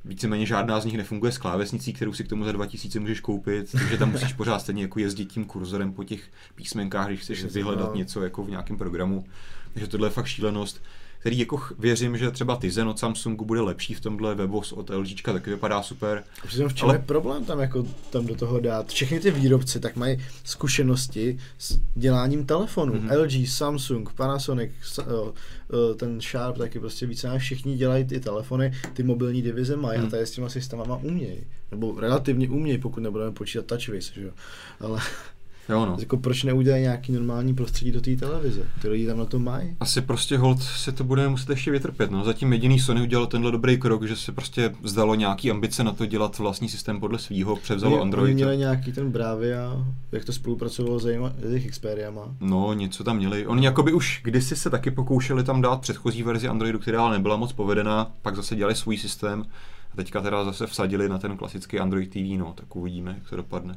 Víceméně žádná z nich nefunguje s klávesnicí, kterou si k tomu za 2000 můžeš koupit, takže tam musíš pořád stejně jako jezdit tím kurzorem po těch písmenkách, když chceš vyhledat no. něco jako v nějakém programu. Takže tohle je fakt šílenost, který jako věřím, že třeba Tizen od Samsungu bude lepší v tomhle, Webos od LGčka taky vypadá super. Přitom v čem Ale- je problém tam jako tam do toho dát? Všechny ty výrobci tak mají zkušenosti s děláním telefonů. Mhm. Mm-hmm. LG, Samsung, Panasonic, ten Sharp taky prostě více všichni dělají ty telefony, ty mobilní divize mají Mhm. a tady s těma systémama umějí. Nebo relativně umějí, pokud nebudeme počítat TouchWiz, že jo. Ale Jo no. jako proč neudělají nějaký normální prostředí do té televize? Ty lidi tam na to mají. Asi prostě hold se to bude muset ještě vytrpět. No. Zatím jediný Sony udělal tenhle dobrý krok, že se prostě vzdalo nějaký ambice na to dělat vlastní systém podle svýho, převzalo Oni- Android. Oni měli nějaký ten Bravia, jak to spolupracovalo s jejich Xperiama. No, něco tam měli. Oni jakoby už kdysi se taky pokoušeli tam dát předchozí verzi Androidu, která ale nebyla moc povedená, pak zase dělali svůj systém a teďka teda zase vsadili na ten klasický Android TV, no, tak uvidíme, jak to dopadne.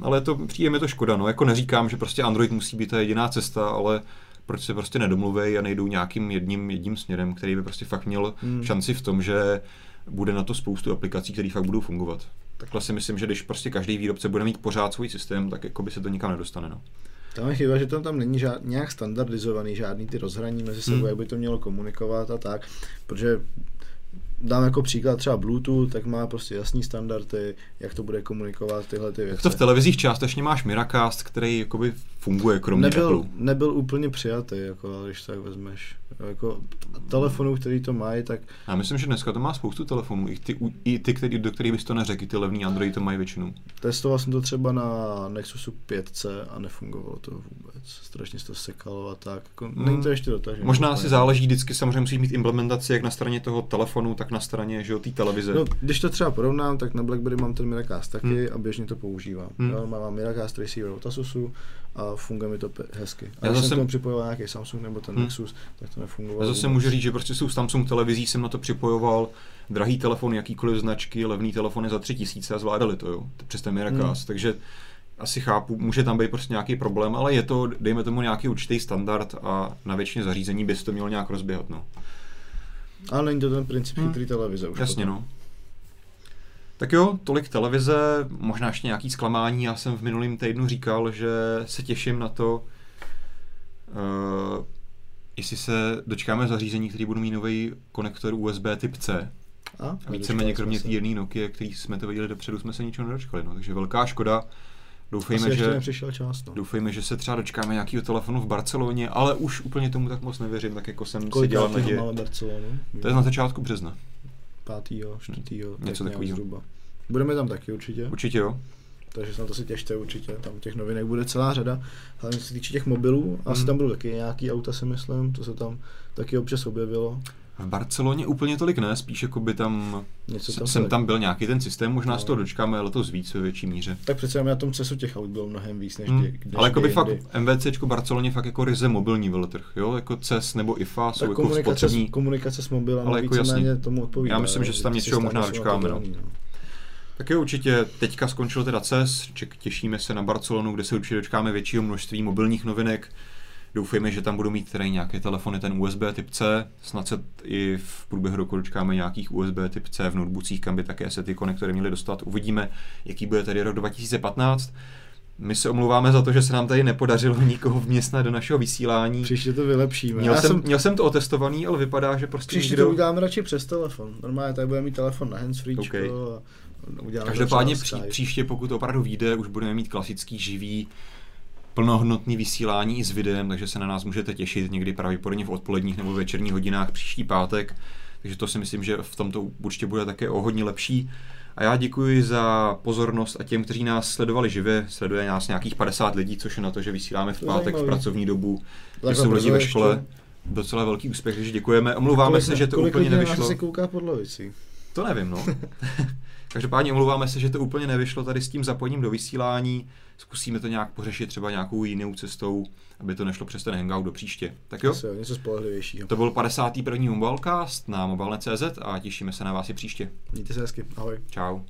Ale to přijde mi to škoda, no, jako neříkám, že prostě Android musí být ta jediná cesta, ale proč se prostě nedomluví a nejdou nějakým jedním, jedním směrem, který by prostě fakt měl Hmm. šanci v tom, že bude na to spoustu aplikací, které fakt budou fungovat. Takhle si myslím, že když prostě každý výrobce bude mít pořád svůj systém, tak jako by se to nikam nedostane. No. Tam je chyba, že tam, tam není žád, nějak standardizovaný, žádný ty rozhraní mezi sebou, Hmm. jak by to mělo komunikovat a tak, protože dám jako příklad třeba Bluetooth, tak má prostě jasný standardy, jak to bude komunikovat tyhle ty věci. Tak to v televizích částečně máš Miracast, který jakoby funguje kromě nebyl, Apple. nebyl úplně přijatý, jako, když tak vezmeš. Jako telefonů, který to mají, tak Já myslím, že dneska to má spoustu telefonů, i ty, i ty který, do kterých bys to neřekl, ty levný Android to mají většinou. testoval jsem to třeba na Nexusu 5C a nefungovalo to vůbec. Strašně se to sekalo a tak. Jako, Hmm. Není to ještě dotažené. Možná si záleží, vždycky samozřejmě musíš mít implementaci jak na straně toho telefonu, tak na straně že té televize. No, když to třeba porovnám, tak na BlackBerry mám ten Miracast taky hmm. a běžně to používám. Hmm. Mám Miracast receiver od Asusu a funguje mi to hezky. A Já když zase... jsem tomu připojoval nějaký Samsung nebo ten hmm. Nexus, tak to nefungovalo. Já zase můžu říct, že prostě jsou Samsung televizí, jsem na to připojoval drahý telefon, jakýkoliv značky, levný telefony za tři tisíce a zvládali to, jo, přes ten Miracast. Hmm. Takže asi chápu, může tam být prostě nějaký problém, ale je to, dejme tomu, nějaký určitý standard a na většině zařízení by se to mělo nějak rozběhat. No. Ale není to ten princip hmm. chytrý televize už. Jasně, potom. no. Tak jo, tolik televize, možná ještě nějaký zklamání. Já jsem v minulém týdnu říkal, že se těším na to, uh, jestli se dočkáme zařízení, který budou mít nový konektor USB typ C. A, a víceméně kromě té jedné Nokia, který jsme to viděli dopředu, jsme se ničeho nedočkali. No. Takže velká škoda. Doufejme, Asi že, čas, no. doufejme, že se třeba dočkáme nějakého telefonu v Barceloně, ale už úplně tomu tak moc nevěřím, tak jako jsem Kolik si dělal naděje. Barcelonu? To je na začátku března. Pátýho, čtvrtýho, hmm. Něco takového. Zhruba. Budeme tam taky určitě. Určitě jo. Takže se na to si těšte určitě, tam těch novinek bude celá řada. Hlavně se týče těch mobilů, asi hmm. tam budou taky nějaký auta si myslím, to se tam taky občas objevilo. V Barceloně úplně tolik ne, spíš jako by tam, Něco tam jsem tam byl nějaký ten systém, možná no. z toho dočkáme letos víc ve větší míře. Tak přece na tom cestu těch aut bylo mnohem víc než, hmm. kdy, než Ale jako by fakt MVC Barceloně fakt jako ryze mobilní veletrh, jo, jako CES nebo IFA jsou tak jako komunikace, spotřební. komunikace s mobilem ale jako jasně. tomu odpovídá. Já myslím, že se tam něčeho možná dočkáme. No. no. Tak jo, určitě teďka skončil teda CES, těšíme se na Barcelonu, kde se určitě dočkáme většího množství mobilních novinek. Doufejme, že tam budou mít tady nějaké telefony ten USB typ C, snad se i v průběhu roku dočkáme nějakých USB typ C v notebookích, kam by také se ty konektory měly dostat. Uvidíme, jaký bude tady rok 2015. My se omlouváme za to, že se nám tady nepodařilo nikoho vměstnat do našeho vysílání. Příště to vylepšíme. Měl, jsem, jsem, měl jsem to otestovaný, ale vypadá, že prostě Příště nikdo... to uděláme radši přes telefon. Normálně tady budeme mít telefon na handsfree okay. a Každopádně pří, příště, pokud to opravdu vyjde, už budeme mít klasický živý plnohodnotný vysílání i s videem, takže se na nás můžete těšit někdy pravděpodobně v odpoledních nebo večerních hodinách příští pátek. Takže to si myslím, že v tomto určitě bude také o hodně lepší. A já děkuji za pozornost a těm, kteří nás sledovali živě. Sleduje nás nějakých 50 lidí, což je na to, že vysíláme v pátek v pracovní dobu, že jsou lidi ve škole. Docela velký úspěch, takže děkujeme. Omlouváme kolik, se, že to úplně nevyšlo. se kouká pod lovicí? To nevím, no. (laughs) Každopádně omlouváme se, že to úplně nevyšlo tady s tím zapojením do vysílání. Zkusíme to nějak pořešit třeba nějakou jinou cestou, aby to nešlo přes ten hangout do příště. Tak jo? Asi, něco spolehlivějšího. To byl 51. Mobilecast na mobilne.cz a těšíme se na vás i příště. Mějte se hezky. Ahoj. Čau.